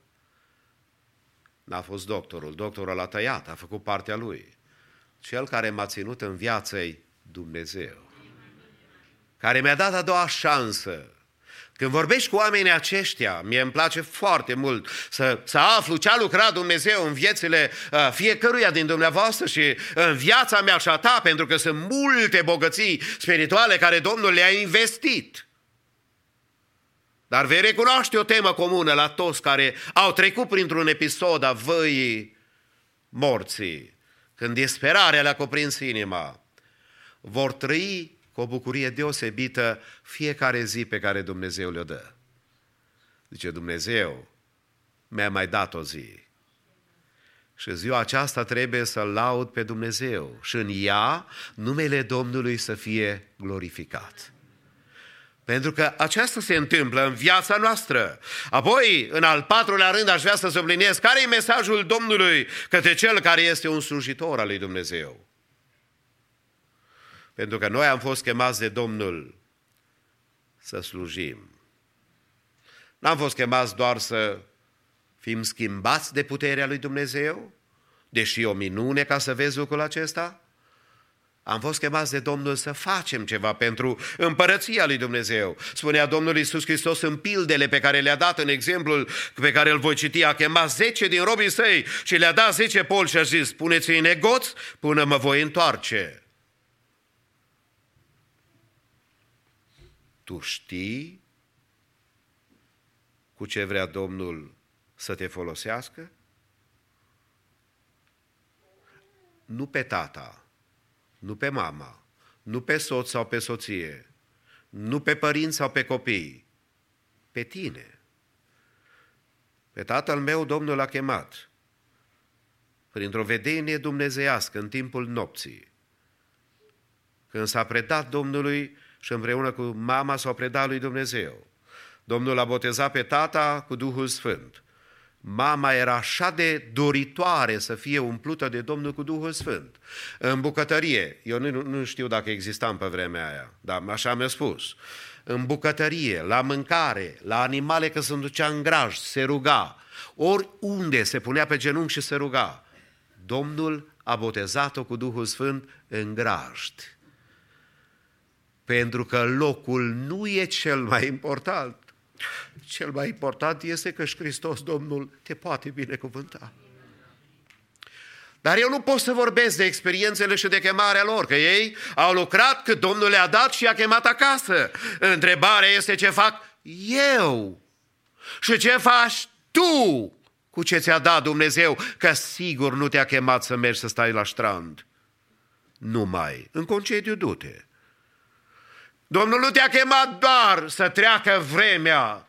n-a fost doctorul. Doctorul l-a tăiat, a făcut partea lui. Cel care m-a ținut în viață e Dumnezeu. Care mi-a dat a doua șansă. Când vorbești cu oamenii aceștia, mie îmi place foarte mult să, să aflu ce a lucrat Dumnezeu în viețile uh, fiecăruia din dumneavoastră și în viața mea și a ta, pentru că sunt multe bogății spirituale care Domnul le-a investit. Dar vei recunoaște o temă comună la toți care au trecut printr-un episod a văii morții când disperarea le-a cuprins inima, vor trăi cu o bucurie deosebită fiecare zi pe care Dumnezeu le-o dă. Zice, Dumnezeu mi-a mai dat o zi. Și ziua aceasta trebuie să-L laud pe Dumnezeu și în ea numele Domnului să fie glorificat. Pentru că aceasta se întâmplă în viața noastră. Apoi, în al patrulea rând, aș vrea să subliniez care e mesajul Domnului către cel care este un slujitor al lui Dumnezeu. Pentru că noi am fost chemați de Domnul să slujim. N-am fost chemați doar să fim schimbați de puterea lui Dumnezeu, deși o minune ca să vezi lucrul acesta, am fost chemați de Domnul să facem ceva pentru împărăția lui Dumnezeu. Spunea Domnul Iisus Hristos în pildele pe care le-a dat în exemplul pe care îl voi citi. A chemat zece din robii săi și le-a dat zece pol și a zis, puneți-i negoți până mă voi întoarce. Tu știi cu ce vrea Domnul să te folosească? Nu pe tata, nu pe mama, nu pe soț sau pe soție, nu pe părinți sau pe copii, pe tine. Pe tatăl meu Domnul l-a chemat printr-o vedenie dumnezeiască în timpul nopții. Când s-a predat Domnului și împreună cu mama s-a predat lui Dumnezeu. Domnul a botezat pe tata cu Duhul Sfânt. Mama era așa de doritoare să fie umplută de Domnul cu Duhul Sfânt. În bucătărie, eu nu, nu știu dacă existam pe vremea aia, dar așa mi-a spus. În bucătărie, la mâncare, la animale că se ducea în graj, se ruga. Oriunde se punea pe genunchi și se ruga. Domnul a botezat-o cu Duhul Sfânt în grajd. Pentru că locul nu e cel mai important. Cel mai important este că și Hristos, Domnul, te poate binecuvânta. Dar eu nu pot să vorbesc de experiențele și de chemarea lor, că ei au lucrat cât Domnul le-a dat și i-a chemat acasă. Întrebarea este ce fac eu și ce faci tu cu ce ți-a dat Dumnezeu, că sigur nu te-a chemat să mergi să stai la strand. Nu mai. În concediu, du-te. Domnul nu te-a chemat doar să treacă vremea.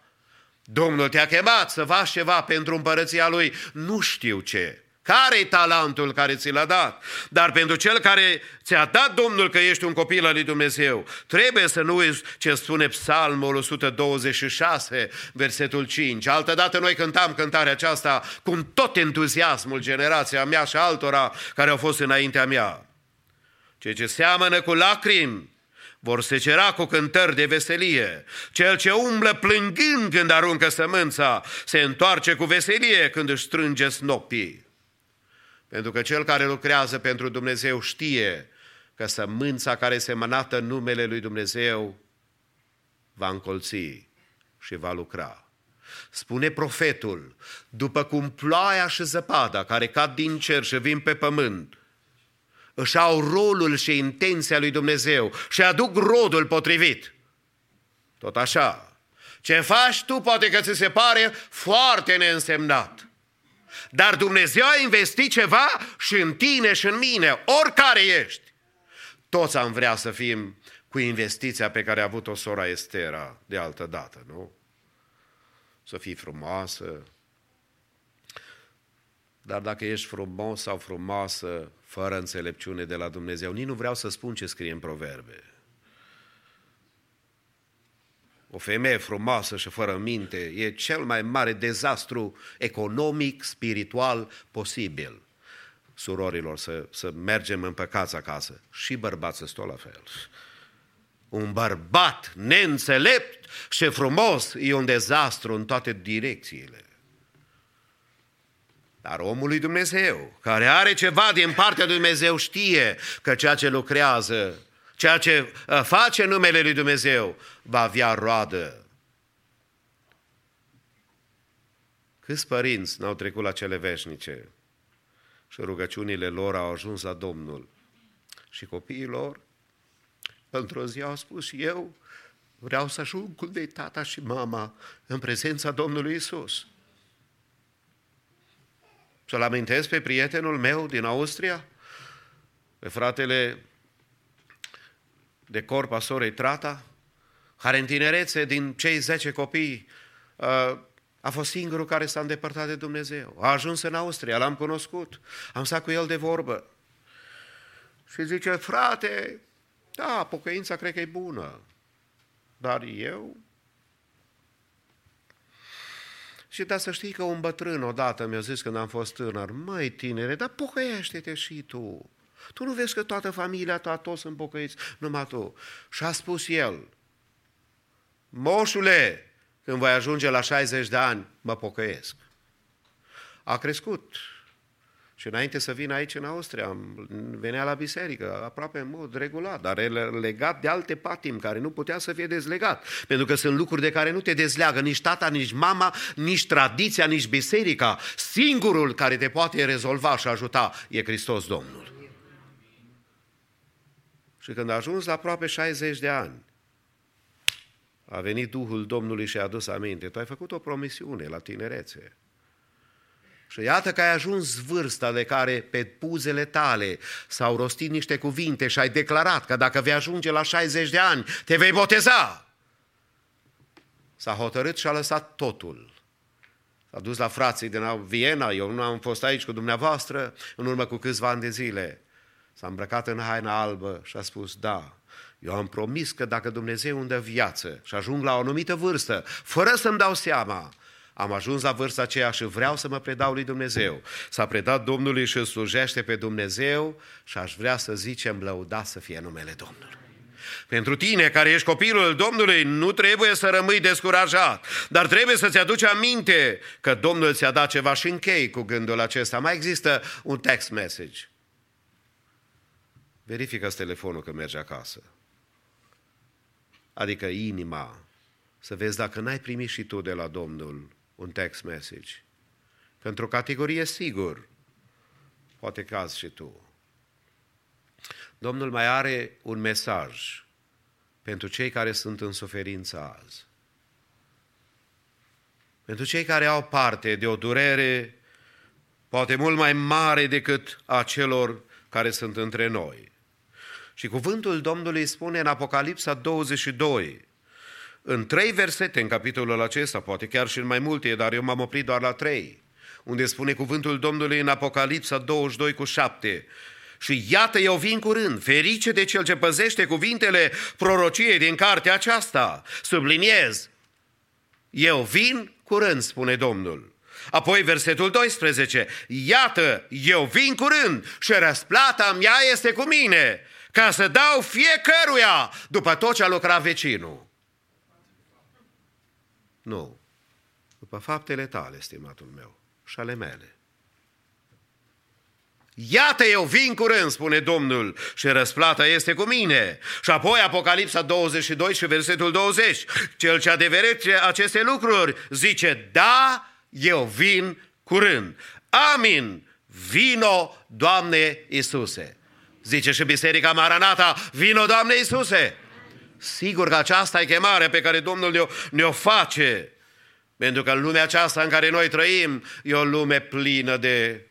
Domnul te-a chemat să faci ceva pentru împărăția Lui. Nu știu ce, Care-i talentul care ți l-a dat? Dar pentru cel care ți-a dat Domnul că ești un copil al lui Dumnezeu, trebuie să nu uiți ce spune Psalmul 126, versetul 5. Altădată noi cântam cântarea aceasta cu tot entuziasmul generația mea și altora care au fost înaintea mea. Cei ce seamănă cu lacrimi vor secera cu cântări de veselie. Cel ce umblă plângând când aruncă sămânța, se întoarce cu veselie când își strânge snopii. Pentru că cel care lucrează pentru Dumnezeu știe că sămânța care se mănată în numele lui Dumnezeu va încolți și va lucra. Spune profetul, după cum ploaia și zăpada care cad din cer și vin pe pământ, își au rolul și intenția lui Dumnezeu și aduc rodul potrivit. Tot așa, ce faci tu poate că ți se pare foarte neînsemnat. Dar Dumnezeu a investit ceva și în tine și în mine, oricare ești. Toți am vrea să fim cu investiția pe care a avut-o sora Estera de altă dată, nu? Să fii frumoasă. Dar dacă ești frumos sau frumoasă, fără înțelepciune de la Dumnezeu, nici nu vreau să spun ce scrie în proverbe. O femeie frumoasă și fără minte e cel mai mare dezastru economic, spiritual posibil. Surorilor, să, să mergem în păcați acasă. Și bărbați sunt tot la fel. Un bărbat neînțelept și frumos e un dezastru în toate direcțiile. Dar omul lui Dumnezeu, care are ceva din partea lui Dumnezeu, știe că ceea ce lucrează, ceea ce uh, face numele lui Dumnezeu, va avea roadă. Câți părinți n-au trecut la cele veșnice și rugăciunile lor au ajuns la Domnul și copiii lor într-o zi au spus și eu vreau să ajung cum de tata și mama în prezența Domnului Isus. Să-l amintesc pe prietenul meu din Austria, pe fratele de corp a sorei Trata, care în tinerețe din cei 10 copii uh, a fost singurul care s-a îndepărtat de Dumnezeu. A ajuns în Austria, l-am cunoscut, am stat cu el de vorbă. Și zice, frate, da, pocăința cred că e bună, dar eu Și da să știi că un bătrân odată mi-a zis când am fost tânăr, măi tinere, dar pocăiește-te și tu. Tu nu vezi că toată familia ta, toți sunt pocăiți, numai tu. Și a spus el, moșule, când voi ajunge la 60 de ani, mă pocăiesc. A crescut și înainte să vin aici în Austria, venea la biserică aproape în mod regulat, dar e legat de alte patim care nu putea să fie dezlegat. Pentru că sunt lucruri de care nu te dezleagă nici tata, nici mama, nici tradiția, nici biserica. Singurul care te poate rezolva și ajuta e Hristos Domnul. Și când a ajuns la aproape 60 de ani, a venit Duhul Domnului și a adus aminte. Tu ai făcut o promisiune la tinerețe. Și iată că ai ajuns vârsta de care pe puzele tale s-au rostit niște cuvinte și ai declarat că dacă vei ajunge la 60 de ani, te vei boteza. S-a hotărât și a lăsat totul. S-a dus la frații din Viena, eu nu am fost aici cu dumneavoastră în urmă cu câțiva ani de zile. S-a îmbrăcat în haina albă și a spus, da, eu am promis că dacă Dumnezeu îmi dă viață și ajung la o anumită vârstă, fără să-mi dau seama, am ajuns la vârsta aceea și vreau să mă predau lui Dumnezeu. S-a predat Domnului și îl slujește pe Dumnezeu și aș vrea să zicem lăuda să fie numele Domnului. Pentru tine care ești copilul Domnului, nu trebuie să rămâi descurajat, dar trebuie să-ți aduci aminte că Domnul ți-a dat ceva și închei cu gândul acesta. Mai există un text message. Verifică telefonul că merge acasă. Adică inima, să vezi dacă n-ai primit și tu de la Domnul un text message. Că într-o categorie sigur, poate cazi și tu. Domnul mai are un mesaj pentru cei care sunt în suferință azi. Pentru cei care au parte de o durere poate mult mai mare decât a celor care sunt între noi. Și cuvântul Domnului spune în Apocalipsa 22, în trei versete în capitolul acesta, poate chiar și în mai multe, dar eu m-am oprit doar la trei, unde spune cuvântul Domnului în Apocalipsa 22 cu 7. Și iată, eu vin curând, ferice de cel ce păzește cuvintele prorociei din cartea aceasta. Subliniez, eu vin curând, spune Domnul. Apoi versetul 12, iată, eu vin curând și răsplata mea este cu mine, ca să dau fiecăruia după tot ce a lucrat vecinul. Nu, după faptele tale, stimatul meu, și ale mele. Iată, eu vin curând, spune Domnul, și răsplata este cu mine. Și apoi Apocalipsa 22 și versetul 20. Cel ce adeverește aceste lucruri zice, da, eu vin curând. Amin. Vino, Doamne Iisuse. Zice și Biserica Maranata, vino, Doamne Iisuse. Sigur că aceasta e chemarea pe care Domnul ne-o, ne-o face. Pentru că în lumea aceasta în care noi trăim, e o lume plină de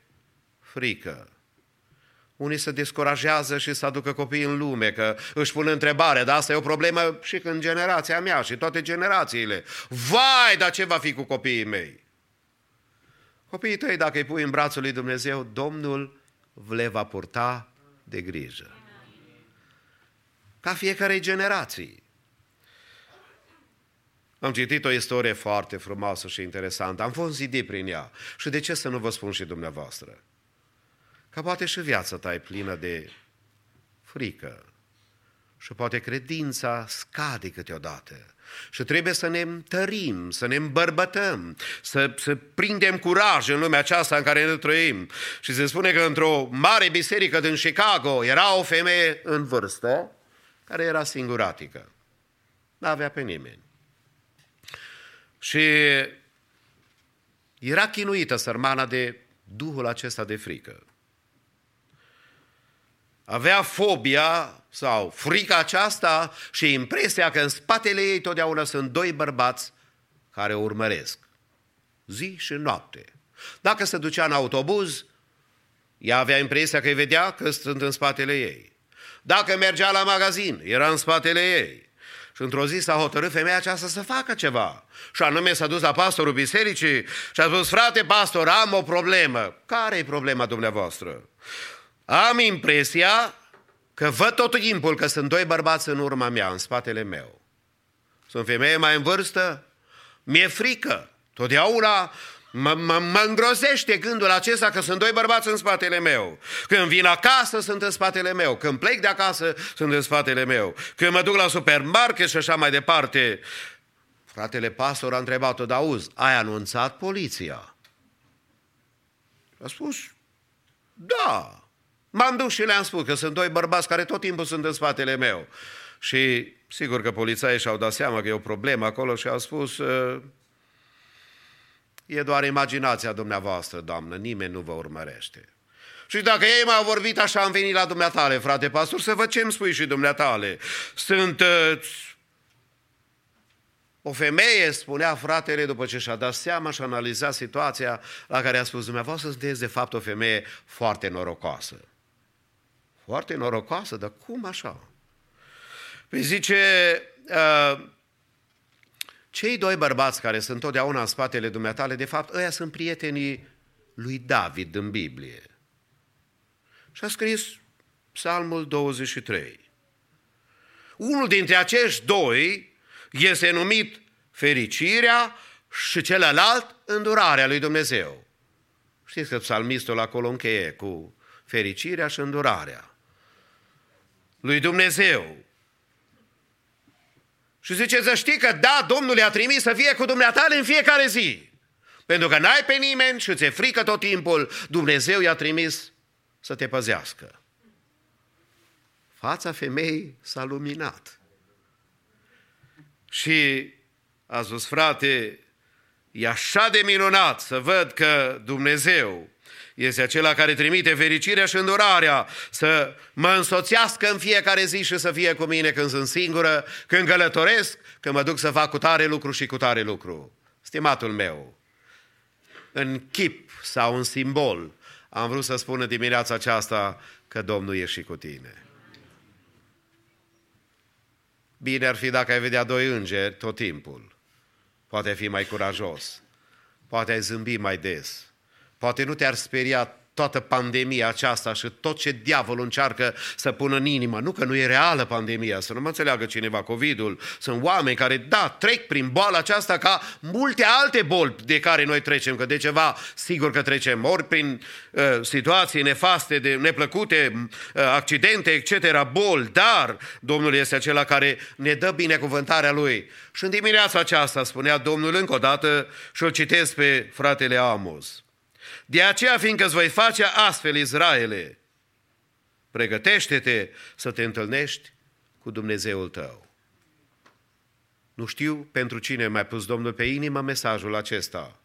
frică. Unii se descurajează și să aducă copiii în lume, că își pun întrebare, dar asta e o problemă și în generația mea și toate generațiile. Vai, dar ce va fi cu copiii mei? Copiii tăi, dacă îi pui în brațul lui Dumnezeu, Domnul le va purta de grijă. Ca fiecare generație. Am citit o istorie foarte frumoasă și interesantă. Am fost zidit prin ea. Și de ce să nu vă spun și dumneavoastră? Că poate și viața ta e plină de frică. Și poate credința scade câteodată. Și trebuie să ne întărim, să ne îmbărbătăm, să, să prindem curaj în lumea aceasta în care ne trăim. Și se spune că într-o mare biserică din Chicago era o femeie în vârstă care era singuratică. Nu avea pe nimeni. Și era chinuită sărmana de duhul acesta de frică. Avea fobia sau frica aceasta și impresia că în spatele ei totdeauna sunt doi bărbați care o urmăresc. Zi și noapte. Dacă se ducea în autobuz, ea avea impresia că îi vedea că sunt în spatele ei. Dacă mergea la magazin, era în spatele ei. Și într-o zi s-a hotărât femeia aceasta să facă ceva. Și anume s-a dus la pastorul bisericii și a spus, frate pastor, am o problemă. Care e problema dumneavoastră? Am impresia că văd tot timpul că sunt doi bărbați în urma mea, în spatele meu. Sunt femeie mai în vârstă, mi-e frică. Totdeauna mă, mă, mă îngrozește gândul acesta că sunt doi bărbați în spatele meu. Când vin acasă, sunt în spatele meu. Când plec de acasă, sunt în spatele meu. Când mă duc la supermarket și așa mai departe. Fratele pastor a întrebat-o, dar auzi, ai anunțat poliția? A spus, da. M-am dus și le-am spus că sunt doi bărbați care tot timpul sunt în spatele meu. Și sigur că polițaii și-au dat seama că e o problemă acolo și au spus, "Uh, e doar imaginația dumneavoastră, doamnă, nimeni nu vă urmărește. Și dacă ei m-au vorbit așa, am venit la dumneatale, frate pastor, să văd ce îmi spui și dumneatale. Sunt uh, o femeie, spunea fratele, după ce și-a dat seama și a analizat situația la care a spus, dumneavoastră sunteți de fapt o femeie foarte norocoasă. Foarte norocoasă, dar cum așa? Păi zice, uh, cei doi bărbați care sunt totdeauna în spatele dumneatale, de fapt, ăia sunt prietenii lui David în Biblie. Și a scris Psalmul 23. Unul dintre acești doi este numit fericirea și celălalt îndurarea lui Dumnezeu. Știți că psalmistul acolo încheie cu fericirea și îndurarea lui Dumnezeu. Și zice să știi că da, Domnul le-a trimis să fie cu dumneatale în fiecare zi. Pentru că n-ai pe nimeni și ți-e frică tot timpul, Dumnezeu i-a trimis să te păzească. Fața femeii s-a luminat. Și a spus, frate, e așa de minunat să văd că Dumnezeu este acela care trimite fericirea și îndurarea să mă însoțească în fiecare zi și să fie cu mine când sunt singură, când călătoresc, când mă duc să fac cu tare lucru și cu tare lucru. Stimatul meu, în chip sau în simbol, am vrut să spun în dimineața aceasta că Domnul e și cu tine. Bine ar fi dacă ai vedea doi îngeri tot timpul. Poate ai fi mai curajos. Poate ai zâmbi mai des. Poate nu te-ar speria toată pandemia aceasta și tot ce diavolul încearcă să pună în inimă. Nu că nu e reală pandemia, să nu mă înțeleagă cineva COVID-ul. Sunt oameni care, da, trec prin boala aceasta ca multe alte boli de care noi trecem, că de ceva sigur că trecem, ori prin uh, situații nefaste, de neplăcute, uh, accidente, etc., boli, dar Domnul este acela care ne dă binecuvântarea Lui. Și în dimineața aceasta spunea Domnul încă o dată și îl citesc pe fratele Amos. De aceea, fiindcă îți voi face astfel, Israele, pregătește-te să te întâlnești cu Dumnezeul tău. Nu știu pentru cine mi-a pus Domnul pe inimă mesajul acesta,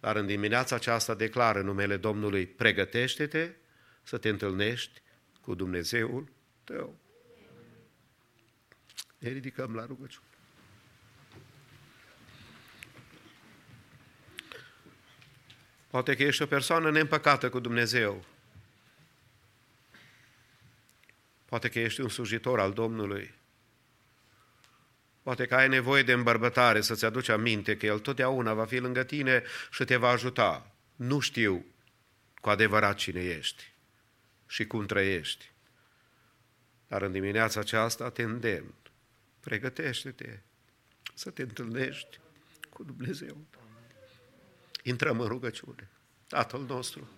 dar în dimineața aceasta declară numele Domnului, pregătește-te să te întâlnești cu Dumnezeul tău. Ne ridicăm la rugăciune. Poate că ești o persoană neîmpăcată cu Dumnezeu. Poate că ești un slujitor al Domnului. Poate că ai nevoie de îmbărbătare să-ți aduci aminte că El totdeauna va fi lângă tine și te va ajuta. Nu știu cu adevărat cine ești și cum trăiești. Dar în dimineața aceasta te îndemn. Pregătește-te să te întâlnești cu Dumnezeu. Intrăm în rugăciune. Tatăl nostru,